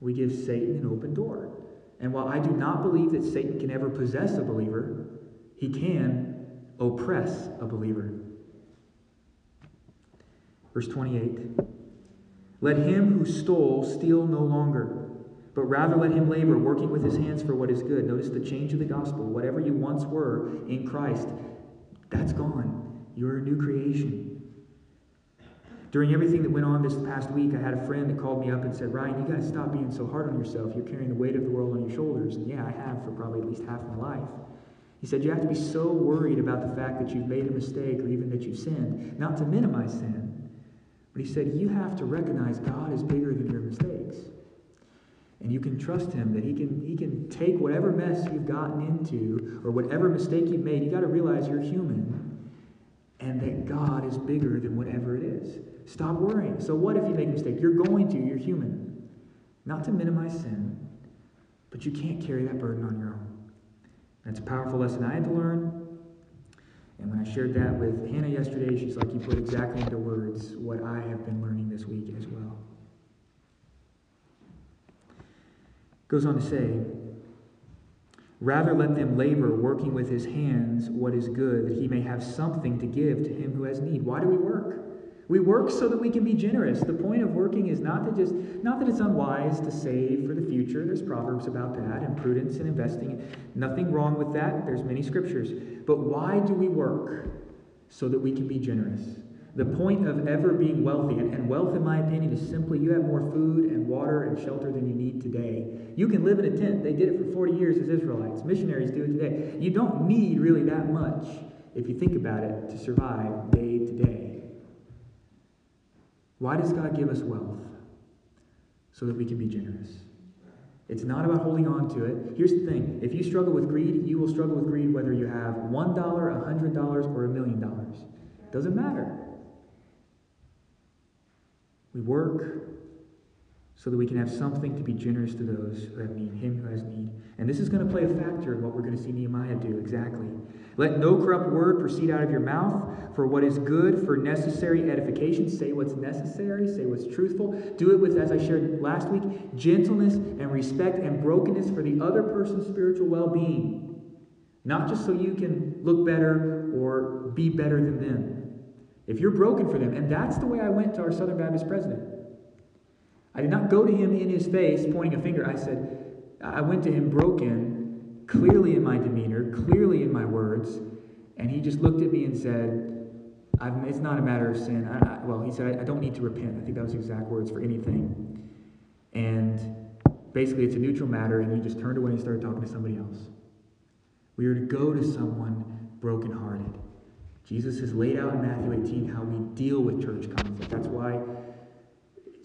we give Satan an open door. And while I do not believe that Satan can ever possess a believer, he can oppress a believer. Verse 28 Let him who stole steal no longer but rather let him labor, working with his hands for what is good. Notice the change of the gospel. Whatever you once were in Christ, that's gone. You're a new creation. During everything that went on this past week, I had a friend that called me up and said, Ryan, you got to stop being so hard on yourself. You're carrying the weight of the world on your shoulders. And yeah, I have for probably at least half my life. He said, You have to be so worried about the fact that you've made a mistake or even that you've sinned, not to minimize sin. But he said, You have to recognize God is bigger than your mistakes. And you can trust him that he can, he can take whatever mess you've gotten into or whatever mistake you've made. You got to realize you're human and that God is bigger than whatever it is. Stop worrying. So, what if you make a mistake? You're going to, you're human. Not to minimize sin, but you can't carry that burden on your own. That's a powerful lesson I had to learn. And when I shared that with Hannah yesterday, she's like, You put exactly into words what I have been learning this week as well. Goes on to say, Rather let them labor, working with his hands what is good, that he may have something to give to him who has need. Why do we work? We work so that we can be generous. The point of working is not to just not that it's unwise to save for the future. There's proverbs about that and prudence and investing. Nothing wrong with that. There's many scriptures. But why do we work? So that we can be generous. The point of ever being wealthy, and, wealth, in my opinion, is simply you have more food and water and shelter than you need today. You can live in a tent. They did it for 40 years as Israelites. Missionaries do it today. You don't need really that much, if you think about it, to survive day to day. Why does God give us wealth? So that we can be generous. It's not about holding on to it. Here's the thing if you struggle with greed, you will struggle with greed whether you have $1, $100, or a million dollars. Doesn't matter. We work so that we can have something to be generous to those who have need, him who has need. And this is going to play a factor in what we're going to see Nehemiah do exactly. Let no corrupt word proceed out of your mouth, for what is good for necessary edification. Say what's necessary, say what's truthful. Do it with, as I shared last week, gentleness and respect and brokenness for the other person's spiritual well being. Not just so you can look better or be better than them. If you're broken for them, and that's the way I went to our Southern Baptist president. I did not go to him in his face pointing a finger. I said, I went to him broken, clearly in my demeanor, clearly in my words, and he just looked at me and said, it's not a matter of sin. I, I, well, he said, I, I don't need to repent. I think that was exact words for anything. And basically, it's a neutral matter, and he just turned away and started talking to somebody else. We are to go to someone brokenhearted. Jesus has laid out in Matthew 18 how we deal with church conflict. That's why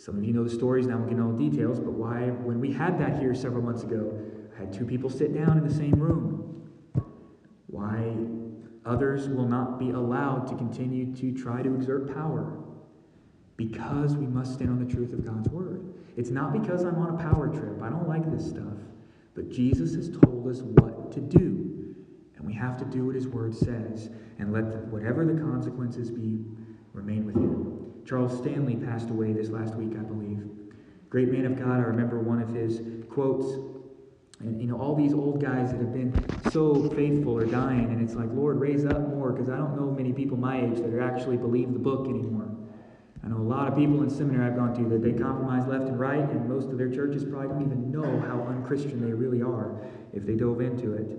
some of you know the stories, now we can know the details, but why, when we had that here several months ago, I had two people sit down in the same room. Why others will not be allowed to continue to try to exert power. Because we must stand on the truth of God's word. It's not because I'm on a power trip. I don't like this stuff. But Jesus has told us what to do. And we have to do what his word says and let the, whatever the consequences be remain with you. Charles Stanley passed away this last week, I believe. Great man of God. I remember one of his quotes. And you know, all these old guys that have been so faithful are dying, and it's like, Lord, raise up more, because I don't know many people my age that are actually believe the book anymore. I know a lot of people in seminary I've gone to that they compromise left and right, and most of their churches probably don't even know how unchristian they really are if they dove into it.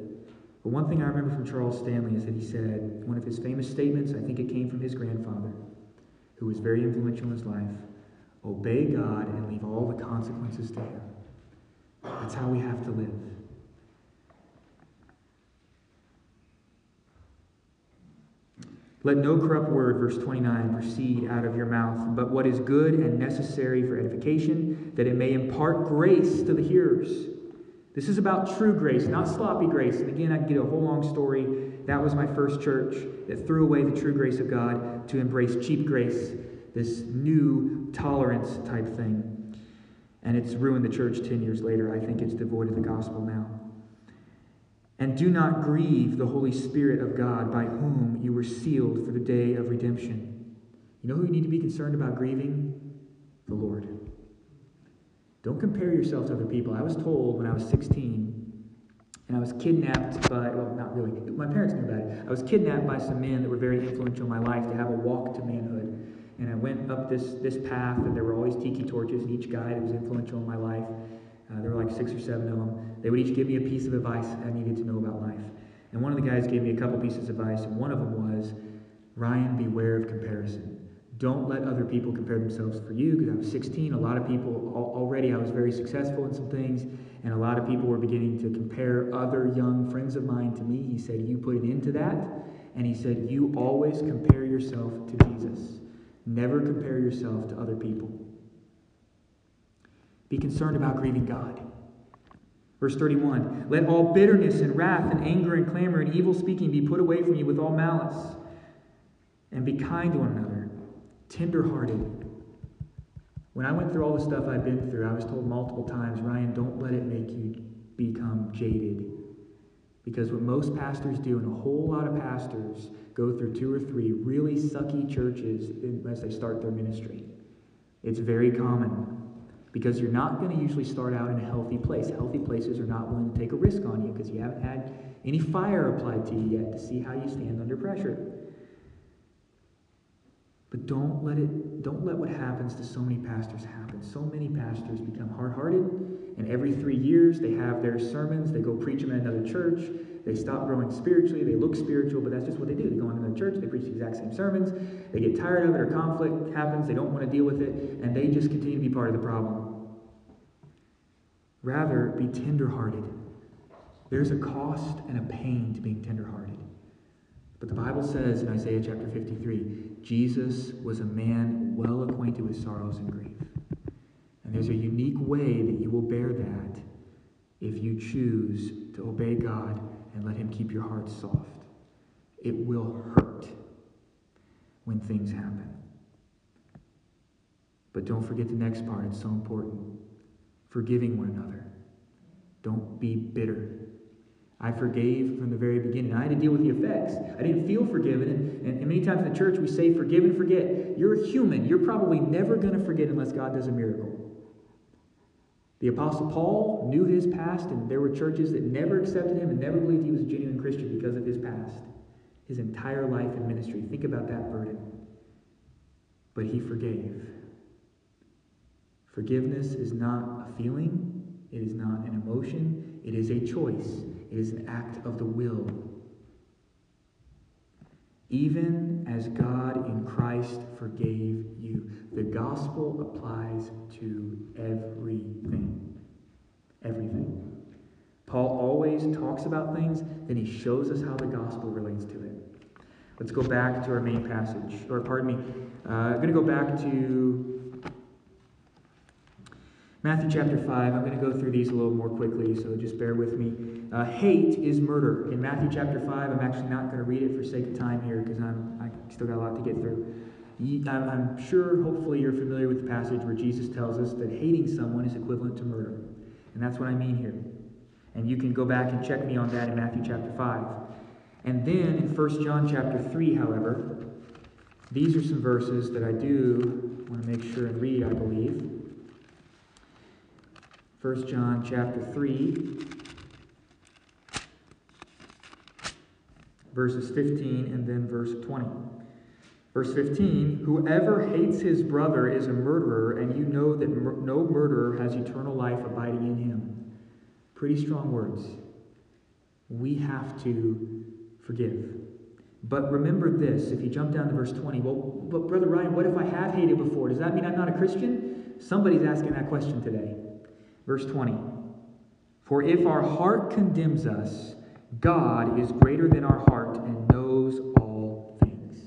But one thing I remember from Charles Stanley is that he said, one of his famous statements, I think it came from his grandfather, who was very influential in his life obey God and leave all the consequences to Him. That's how we have to live. Let no corrupt word, verse 29, proceed out of your mouth, but what is good and necessary for edification, that it may impart grace to the hearers. This is about true grace, not sloppy grace. And again, I can get a whole long story. That was my first church that threw away the true grace of God to embrace cheap grace, this new tolerance type thing. And it's ruined the church 10 years later. I think it's devoid of the gospel now. And do not grieve the Holy Spirit of God, by whom you were sealed for the day of redemption. You know who you need to be concerned about grieving? The Lord. Don't compare yourself to other people. I was told when I was 16, and I was kidnapped by, well, not really, my parents knew about it. I was kidnapped by some men that were very influential in my life to have a walk to manhood. And I went up this, this path, and there were always tiki torches, and each guy that was influential in my life uh, there were like six or seven of them. They would each give me a piece of advice I needed to know about life. And one of the guys gave me a couple pieces of advice, and one of them was Ryan, beware of comparison. Don't let other people compare themselves for you because I was 16. A lot of people already, I was very successful in some things, and a lot of people were beginning to compare other young friends of mine to me. He said, You put an end to that. And he said, You always compare yourself to Jesus. Never compare yourself to other people. Be concerned about grieving God. Verse 31 Let all bitterness and wrath and anger and clamor and evil speaking be put away from you with all malice. And be kind to one another, tenderhearted. When I went through all the stuff I've been through, I was told multiple times, Ryan, don't let it make you become jaded. Because what most pastors do, and a whole lot of pastors go through two or three really sucky churches as they start their ministry. It's very common because you're not going to usually start out in a healthy place. Healthy places are not willing to take a risk on you because you haven't had any fire applied to you yet to see how you stand under pressure. But don't let it don't let what happens to so many pastors happen. So many pastors become hard-hearted, and every three years they have their sermons, they go preach them at another church, they stop growing spiritually, they look spiritual, but that's just what they do. They go into another church, they preach the exact same sermons, they get tired of it or conflict happens, they don't want to deal with it, and they just continue to be part of the problem. Rather, be tenderhearted. There's a cost and a pain to being tenderhearted. But the Bible says in Isaiah chapter 53 Jesus was a man well acquainted with sorrows and grief. And there's a unique way that you will bear that if you choose to obey God and let Him keep your heart soft. It will hurt when things happen. But don't forget the next part, it's so important forgiving one another. Don't be bitter. I forgave from the very beginning. I had to deal with the effects. I didn't feel forgiven. And, and, and many times in the church, we say, forgive and forget. You're human. You're probably never going to forget unless God does a miracle. The Apostle Paul knew his past, and there were churches that never accepted him and never believed he was a genuine Christian because of his past. His entire life and ministry. Think about that burden. But he forgave. Forgiveness is not a feeling, it is not an emotion, it is a choice, it is an act of the will. Even as God in Christ forgave you, the gospel applies to everything. Everything. Paul always talks about things, then he shows us how the gospel relates to it. Let's go back to our main passage, or pardon me, uh, I'm going to go back to Matthew chapter 5, I'm going to go through these a little more quickly, so just bear with me. Uh, hate is murder. In Matthew chapter 5, I'm actually not going to read it for sake of time here because I'm I still got a lot to get through. I'm sure, hopefully, you're familiar with the passage where Jesus tells us that hating someone is equivalent to murder. And that's what I mean here. And you can go back and check me on that in Matthew chapter 5. And then in 1 John chapter 3, however, these are some verses that I do want to make sure and read, I believe. 1 John chapter 3, verses 15 and then verse 20. Verse 15 Whoever hates his brother is a murderer, and you know that mur- no murderer has eternal life abiding in him. Pretty strong words. We have to forgive. But remember this if you jump down to verse 20, well, but Brother Ryan, what if I have hated before? Does that mean I'm not a Christian? Somebody's asking that question today. Verse 20 For if our heart condemns us, God is greater than our heart and knows all things.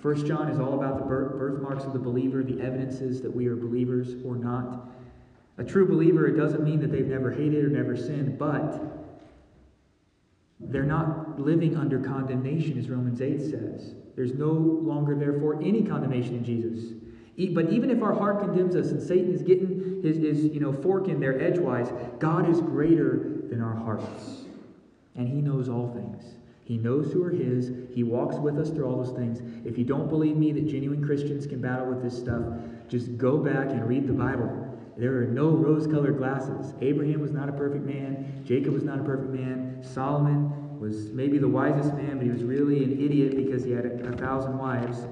First John is all about the birthmarks of the believer, the evidences that we are believers or not. A true believer, it doesn't mean that they've never hated or never sinned, but they're not living under condemnation, as Romans 8 says. There's no longer, therefore, any condemnation in Jesus. But even if our heart condemns us and Satan is getting his, his you know, fork in there edgewise, God is greater than our hearts. And he knows all things. He knows who are his. He walks with us through all those things. If you don't believe me that genuine Christians can battle with this stuff, just go back and read the Bible. There are no rose colored glasses. Abraham was not a perfect man. Jacob was not a perfect man. Solomon was maybe the wisest man, but he was really an idiot because he had a, a thousand wives.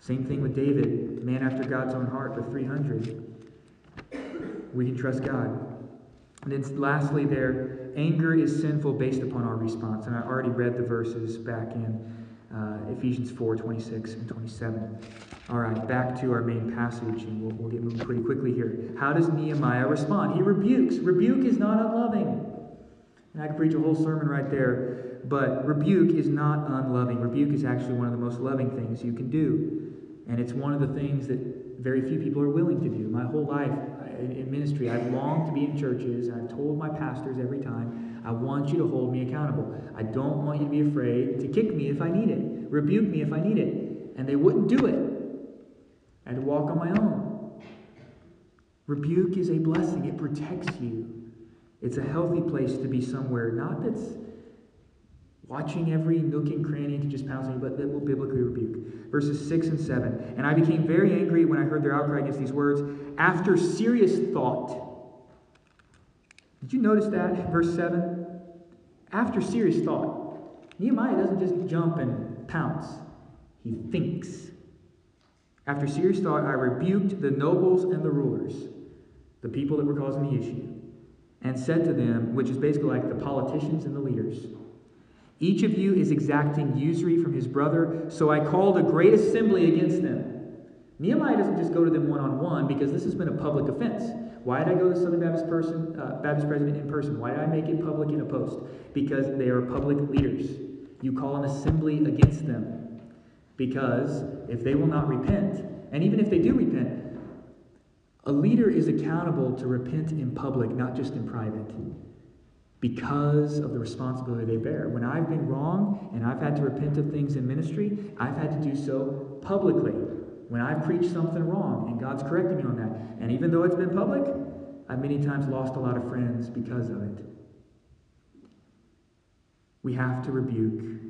Same thing with David, man after God's own heart, with 300. We can trust God. And then lastly, there, anger is sinful based upon our response. And I already read the verses back in uh, Ephesians 4 26 and 27. All right, back to our main passage, and we'll, we'll get moving pretty quickly here. How does Nehemiah respond? He rebukes. Rebuke is not unloving. And I could preach a whole sermon right there, but rebuke is not unloving. Rebuke is actually one of the most loving things you can do. And it's one of the things that very few people are willing to do. My whole life in ministry, I've longed to be in churches. I've told my pastors every time, I want you to hold me accountable. I don't want you to be afraid to kick me if I need it, rebuke me if I need it. And they wouldn't do it. I had to walk on my own. Rebuke is a blessing, it protects you. It's a healthy place to be somewhere, not that's watching every nook and cranny to just pounce on you, but that will biblically rebuke. Verses 6 and 7. And I became very angry when I heard their outcry against these words after serious thought. Did you notice that? Verse 7? After serious thought. Nehemiah doesn't just jump and pounce, he thinks. After serious thought, I rebuked the nobles and the rulers, the people that were causing the issue, and said to them, which is basically like the politicians and the leaders, each of you is exacting usury from his brother, so I called a great assembly against them. Nehemiah doesn't just go to them one on one because this has been a public offense. Why did I go to Southern Baptist person, uh, Baptist president in person? Why did I make it public in a post? Because they are public leaders. You call an assembly against them because if they will not repent, and even if they do repent, a leader is accountable to repent in public, not just in private because of the responsibility they bear. When I've been wrong and I've had to repent of things in ministry, I've had to do so publicly. When I've preached something wrong and God's corrected me on that. And even though it's been public, I've many times lost a lot of friends because of it. We have to rebuke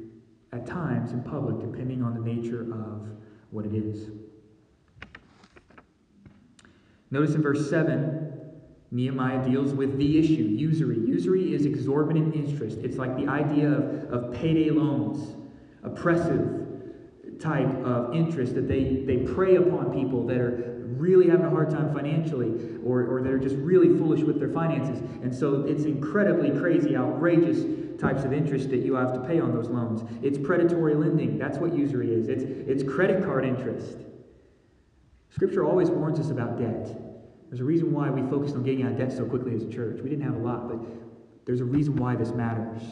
at times in public, depending on the nature of what it is. Notice in verse 7 Nehemiah deals with the issue, usury. Usury is exorbitant interest. It's like the idea of, of payday loans, oppressive type of interest that they, they prey upon people that are really having a hard time financially or, or that are just really foolish with their finances. And so it's incredibly crazy, outrageous types of interest that you have to pay on those loans. It's predatory lending. That's what usury is. It's, it's credit card interest. Scripture always warns us about debt. There's a reason why we focused on getting out of debt so quickly as a church. We didn't have a lot, but there's a reason why this matters.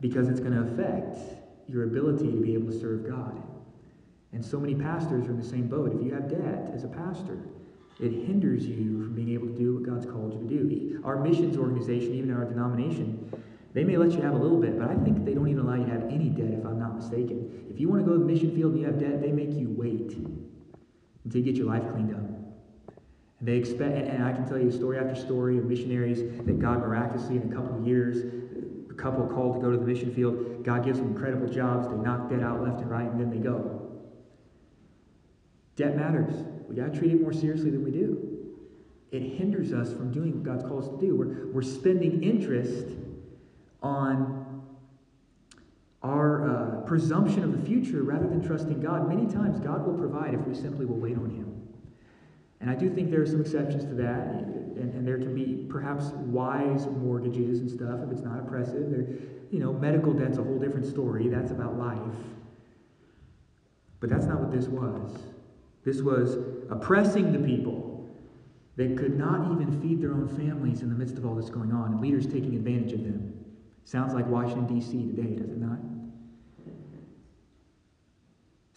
Because it's going to affect your ability to be able to serve God. And so many pastors are in the same boat. If you have debt as a pastor, it hinders you from being able to do what God's called you to do. Our missions organization, even our denomination, they may let you have a little bit, but I think they don't even allow you to have any debt, if I'm not mistaken. If you want to go to the mission field and you have debt, they make you wait until you get your life cleaned up. They expect, and I can tell you story after story of missionaries that God miraculously, in a couple of years, a couple called to go to the mission field, God gives them incredible jobs. They knock debt out left and right, and then they go. Debt matters. We got to treat it more seriously than we do. It hinders us from doing what God's called us to do. We're, we're spending interest on our uh, presumption of the future rather than trusting God. Many times, God will provide if we simply will wait on Him. And I do think there are some exceptions to that, and, and, there can be perhaps wise mortgages and stuff if it's not oppressive. There, you know, medical debt's a whole different story. That's about life. But that's not what this was. This was oppressing the people that could not even feed their own families in the midst of all this going on, and leaders taking advantage of them. Sounds like Washington, D.C. today, does it not?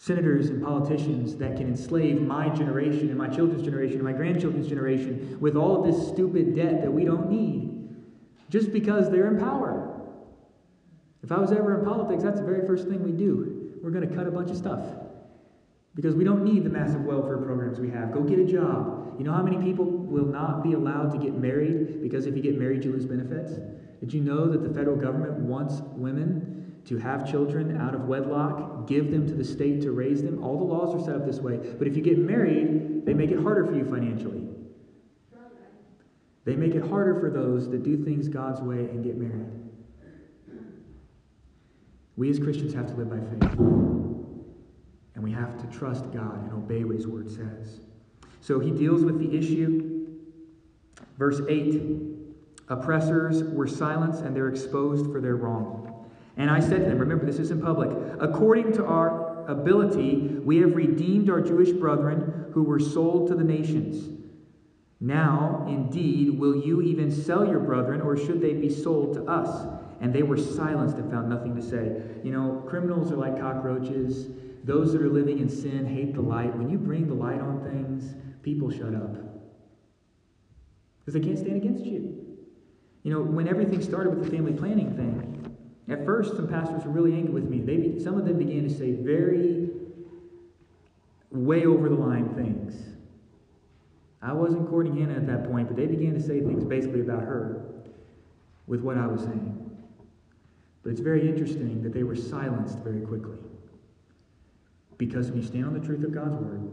Senators and politicians that can enslave my generation and my children's generation and my grandchildren's generation with all of this stupid debt that we don't need just because they're in power. If I was ever in politics, that's the very first thing we do. We're going to cut a bunch of stuff because we don't need the massive welfare programs we have. Go get a job. You know how many people will not be allowed to get married because if you get married, you lose benefits? Did you know that the federal government wants women to have children out of wedlock, give them to the state to raise them? All the laws are set up this way. But if you get married, they make it harder for you financially. They make it harder for those that do things God's way and get married. We as Christians have to live by faith. And we have to trust God and obey what His Word says. So he deals with the issue. Verse 8 Oppressors were silenced and they're exposed for their wrong. And I said to them, remember, this is in public, according to our ability, we have redeemed our Jewish brethren who were sold to the nations. Now, indeed, will you even sell your brethren, or should they be sold to us? And they were silenced and found nothing to say. You know, criminals are like cockroaches. Those that are living in sin hate the light. When you bring the light on things, people shut up. Because they can't stand against you. You know, when everything started with the family planning thing, at first some pastors were really angry with me. They, some of them began to say very way over the line things. I wasn't courting Hannah at that point, but they began to say things basically about her with what I was saying. But it's very interesting that they were silenced very quickly. Because when you stand on the truth of God's word,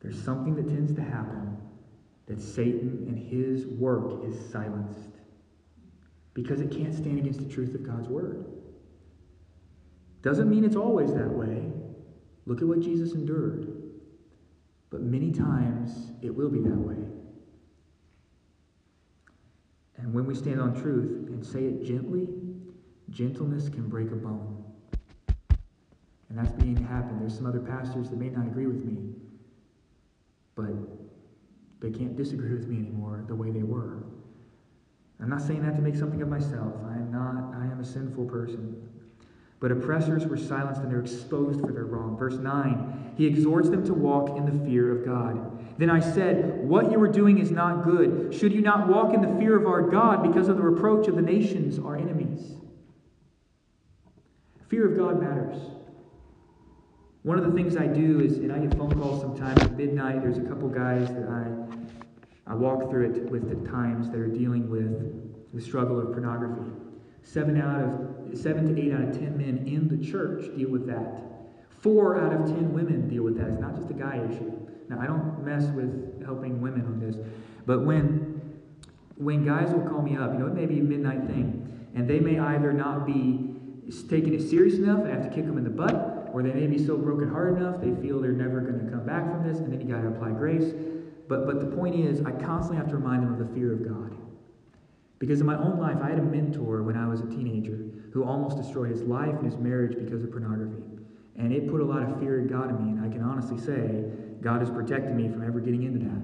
there's something that tends to happen that Satan and his work is silenced because it can't stand against the truth of God's word. Doesn't mean it's always that way. Look at what Jesus endured. But many times it will be that way. And when we stand on truth and say it gently, gentleness can break a bone. And that's beginning to happen. There's some other pastors that may not agree with me, but they can't disagree with me anymore the way they were. I'm not saying that to make something of myself. I am not, I am a sinful person. But oppressors were silenced and they're exposed for their wrong. Verse 9, he exhorts them to walk in the fear of God. Then I said, What you are doing is not good. Should you not walk in the fear of our God because of the reproach of the nations, our enemies? Fear of God matters. One of the things I do is, and I get phone calls sometimes at midnight. There's a couple guys that I, I walk through it with the times that are dealing with the struggle of pornography. Seven out of seven to eight out of ten men in the church deal with that. Four out of ten women deal with that. It's not just a guy issue. Now I don't mess with helping women on this, but when when guys will call me up, you know, it may be a midnight thing, and they may either not be taking it serious enough and have to kick them in the butt, or they may be so broken hearted enough they feel they're never going to come back from this, and then you got to apply grace. But, but the point is, I constantly have to remind them of the fear of God. Because in my own life, I had a mentor when I was a teenager who almost destroyed his life and his marriage because of pornography. And it put a lot of fear in God in me, and I can honestly say God has protected me from ever getting into that.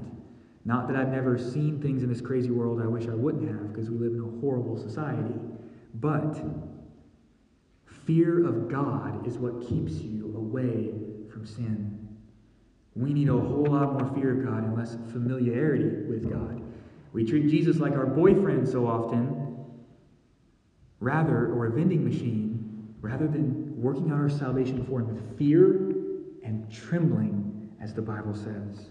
Not that I've never seen things in this crazy world I wish I wouldn't have, because we live in a horrible society, but Fear of God is what keeps you away from sin. We need a whole lot more fear of God and less familiarity with God. We treat Jesus like our boyfriend so often, rather, or a vending machine, rather than working out our salvation before Him with fear and trembling, as the Bible says.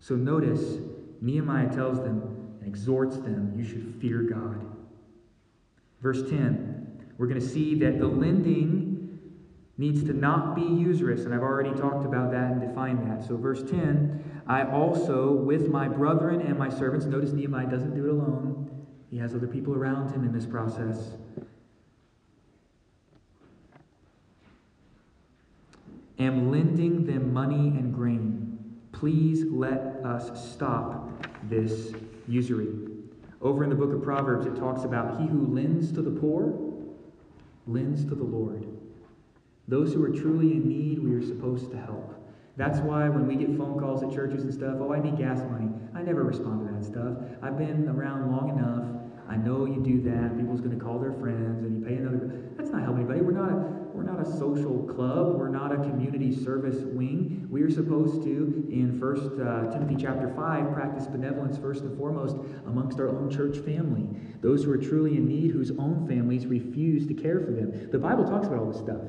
So notice, Nehemiah tells them and exhorts them, you should fear God. Verse 10 we're going to see that the lending needs to not be usurious, and I've already talked about that and defined that. So, verse 10 I also, with my brethren and my servants, notice Nehemiah doesn't do it alone, he has other people around him in this process. Am lending them money and grain. Please let us stop this usury. Over in the book of Proverbs, it talks about he who lends to the poor lends to the Lord. Those who are truly in need, we are supposed to help. That's why when we get phone calls at churches and stuff, oh, I need gas money. I never respond to that stuff. I've been around long enough. I know you do that. People's going to call their friends and you pay another. That's not helping anybody. We're not a, we're not a social club. We're not a community service wing. We are supposed to, in First uh, Timothy chapter 5, practice benevolence first and foremost amongst our own church family. Those who are truly in need, whose own families refuse to care for them. The Bible talks about all this stuff.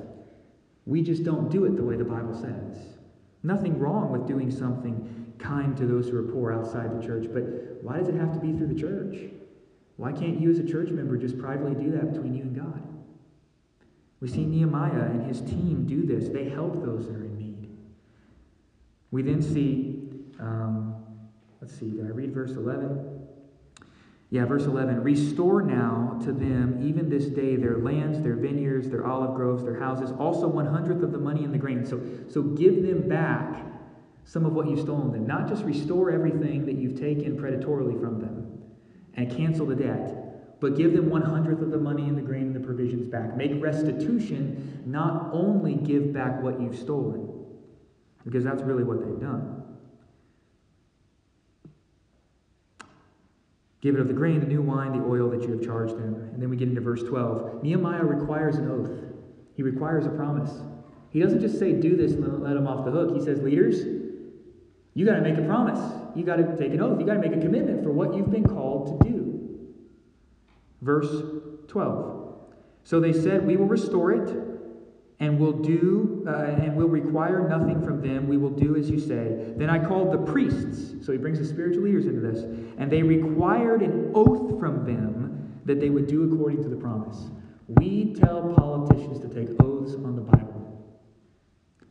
We just don't do it the way the Bible says. Nothing wrong with doing something kind to those who are poor outside the church, but why does it have to be through the church? Why can't you, as a church member, just privately do that between you and God? We see Nehemiah and his team do this. They help those that are in need. We then see, um, let's see, did I read verse 11? Yeah, verse 11. Restore now to them, even this day, their lands, their vineyards, their olive groves, their houses, also one hundredth of the money and the grain. So, so give them back some of what you've stolen them. Not just restore everything that you've taken predatorily from them and cancel the debt, but give them one hundredth of the money and the grain and the provisions back. Make restitution, not only give back what you've stolen, because that's really what they've done. Give it of the grain, the new wine, the oil that you have charged them. And then we get into verse 12. Nehemiah requires an oath, he requires a promise. He doesn't just say, do this and let him off the hook. He says, leaders, you got to make a promise. You got to take an oath. You got to make a commitment for what you've been called to do. Verse 12. So they said, We will restore it and will do uh, and will require nothing from them. We will do as you say. Then i called the priests. So he brings the spiritual leaders into this. And they required an oath from them that they would do according to the promise. We tell politicians to take oaths on the bible.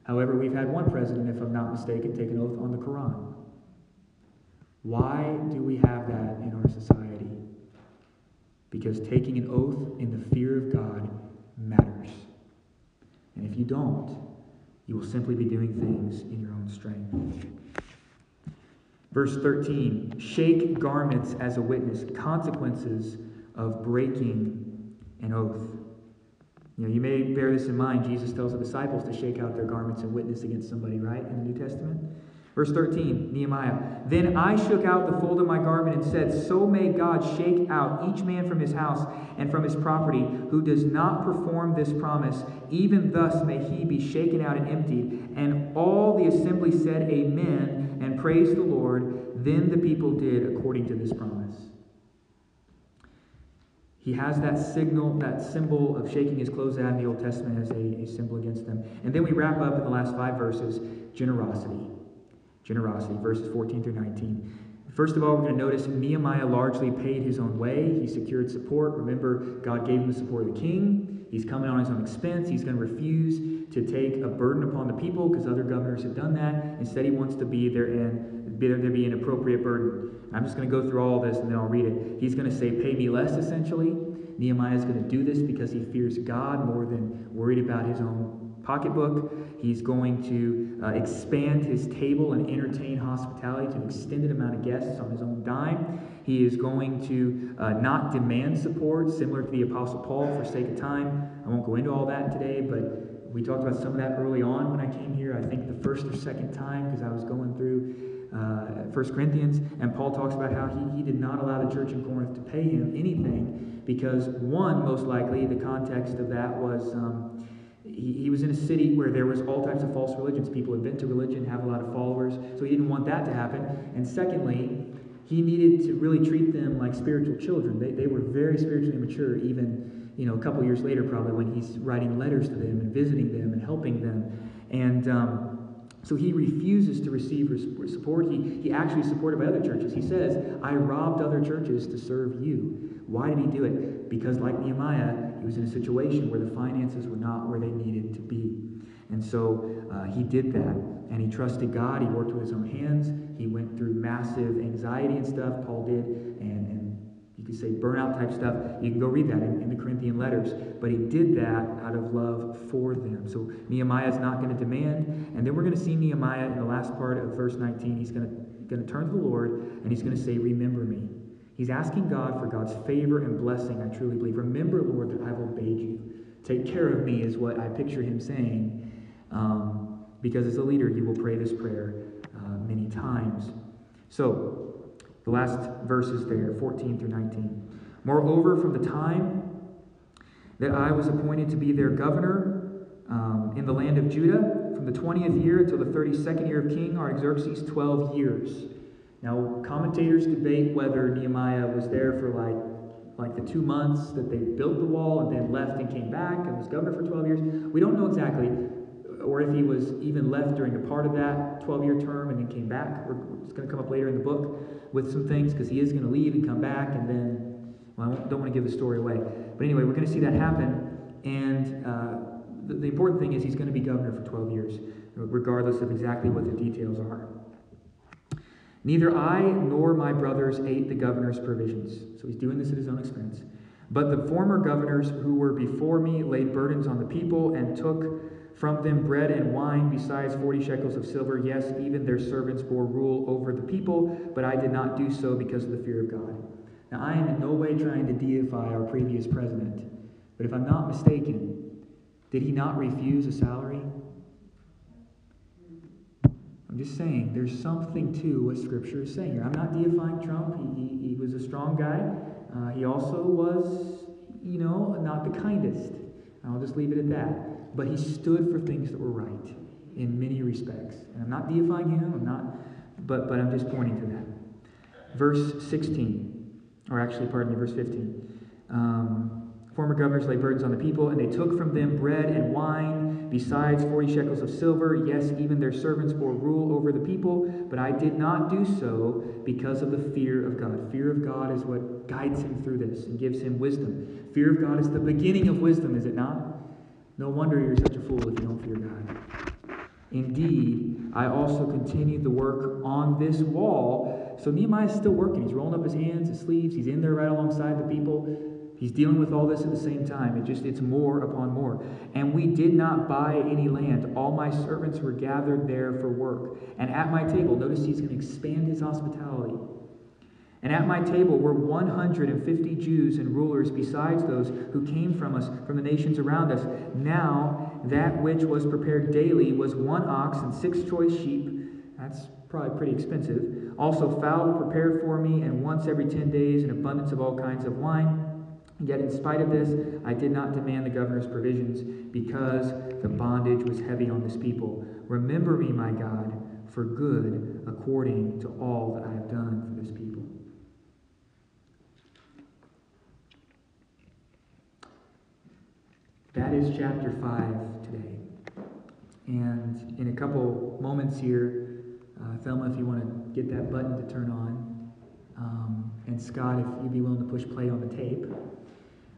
However we've had one president if i'm not mistaken take an oath on the quran. Why do we have that in our society? Because taking an oath in the fear of god matters and if you don't, you will simply be doing things in your own strength. Verse 13 shake garments as a witness, consequences of breaking an oath. You know, you may bear this in mind. Jesus tells the disciples to shake out their garments and witness against somebody, right, in the New Testament? Verse 13, Nehemiah. Then I shook out the fold of my garment and said, So may God shake out each man from his house and from his property who does not perform this promise. Even thus may he be shaken out and emptied. And all the assembly said, Amen, and praised the Lord. Then the people did according to this promise. He has that signal, that symbol of shaking his clothes out in the Old Testament as a, a symbol against them. And then we wrap up in the last five verses generosity. Generosity, verses 14 through 19. First of all, we're going to notice Nehemiah largely paid his own way. He secured support. Remember, God gave him the support of the king. He's coming on his own expense. He's going to refuse to take a burden upon the people because other governors have done that. Instead, he wants to be there and be there, there be an appropriate burden. I'm just going to go through all this and then I'll read it. He's going to say, Pay me less, essentially. Nehemiah is going to do this because he fears God more than worried about his own pocketbook. He's going to uh, expand his table and entertain hospitality to an extended amount of guests on his own dime. He is going to uh, not demand support, similar to the Apostle Paul, for sake of time. I won't go into all that today, but we talked about some of that early on when I came here. I think the first or second time, because I was going through uh, 1 Corinthians, and Paul talks about how he, he did not allow the church in Corinth to pay him anything because, one, most likely, the context of that was. Um, he, was in a city where there was all types of false religions. People had been to religion, have a lot of followers, so he didn't want that to happen. And secondly, he needed to really treat them like spiritual children. They, they were very spiritually mature, even you know a couple years later, probably when he's writing letters to them and visiting them and helping them. And um, so he refuses to receive support. He, he actually is supported by other churches. He says, I robbed other churches to serve you. Why did he do it? Because, like Nehemiah, he was in a situation where the finances were not where they needed to be. And so uh, he did that. And he trusted God. He worked with his own hands. He went through massive anxiety and stuff, Paul did, and, and you could say burnout type stuff. You can go read that in, in, the Corinthian letters. But he did that out of love for them. So Nehemiah is not going to demand. And then we're going to see Nehemiah in the last part of verse 19. He's going to, going to turn to the Lord and he's going to say, Remember me. He's asking God for God's favor and blessing, I truly believe. Remember, Lord, that I've obeyed you. Take care of me, is what I picture him saying. Um, because as a leader, you will pray this prayer uh, many times. So, the last verses there, 14 through 19. Moreover, from the time that I was appointed to be their governor, um, in the land of Judah from the 20th year until the 32nd year of King Artaxerxes, 12 years. Now, commentators debate whether Nehemiah was there for like, like the two months that they built the wall and then left and came back and was governor for 12 years. We don't know exactly, or if he was even left during a part of that 12 year term and then came back. It's going to come up later in the book with some things because he is going to leave and come back and then, well, I don't want to give the story away. But anyway, we're going to see that happen. And uh, the, the important thing is he's going to be governor for 12 years, regardless of exactly what the details are. Neither I nor my brothers ate the governor's provisions. So he's doing this at his own expense. But the former governors who were before me laid burdens on the people and took from them bread and wine besides 40 shekels of silver. Yes, even their servants bore rule over the people, but I did not do so because of the fear of God. Now, I am in no way trying to deify our previous president, but if I'm not mistaken, did he not refuse a salary? Just saying, there's something to what Scripture is saying here. I'm not deifying Trump. He, he, he was a strong guy. Uh, he also was, you know, not the kindest. I'll just leave it at that. But he stood for things that were right in many respects. And I'm not deifying him. I'm not, but but I'm just pointing to that. Verse 16, or actually, pardon me, verse 15. Um, Former governors laid burdens on the people, and they took from them bread and wine, besides forty shekels of silver. Yes, even their servants bore rule over the people, but I did not do so because of the fear of God. Fear of God is what guides him through this and gives him wisdom. Fear of God is the beginning of wisdom, is it not? No wonder you're such a fool if you don't fear God. Indeed, I also continued the work on this wall. So Nehemiah is still working. He's rolling up his hands, his sleeves. He's in there right alongside the people. He's dealing with all this at the same time. It just it's more upon more. And we did not buy any land. All my servants were gathered there for work. And at my table, notice he's going to expand his hospitality. And at my table were 150 Jews and rulers, besides those who came from us, from the nations around us. Now, that which was prepared daily was one ox and six choice sheep. That's probably pretty expensive. Also, fowl prepared for me, and once every 10 days, an abundance of all kinds of wine. Yet, in spite of this, I did not demand the governor's provisions because the bondage was heavy on this people. Remember me, my God, for good according to all that I have done for this people. That is chapter 5 today. And in a couple moments here, uh, Thelma, if you want to get that button to turn on, um, and Scott, if you'd be willing to push play on the tape.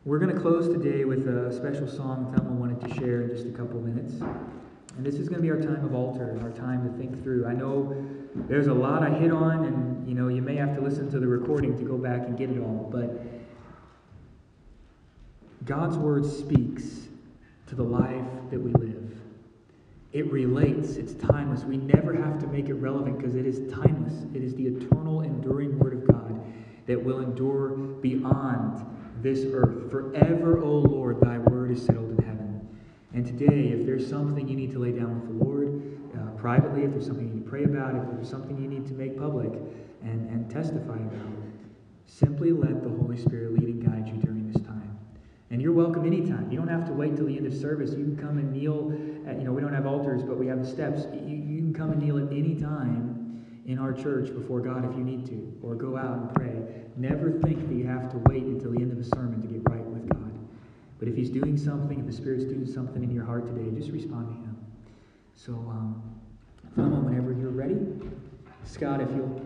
We're going to close today with a special song Thelma wanted to share in just a couple minutes. And this is going to be our time of altar, our time to think through. I know there's a lot I hit on, and you know you may have to listen to the recording to go back and get it all. But God's word speaks to the life that we live. It relates. It's timeless. We never have to make it relevant because it is timeless. It is the eternal, enduring word of God that will endure beyond this earth. Forever, O Lord, thy word is settled in heaven. And today, if there's something you need to lay down with the Lord uh, privately, if there's something you need to pray about, if there's something you need to make public and, and testify about, simply let the Holy Spirit lead and guide you during this time. And you're welcome anytime. You don't have to wait till the end of service. You can come and kneel. At, you know, we don't have altars, but we have the steps. You, you can come and kneel at any time in our church before God if you need to, or go out and pray. Never think that you have to wait until the end of a sermon to get right with God. But if He's doing something, if the Spirit's doing something in your heart today, just respond to Him. So, um, come on whenever you're ready, Scott, if you'll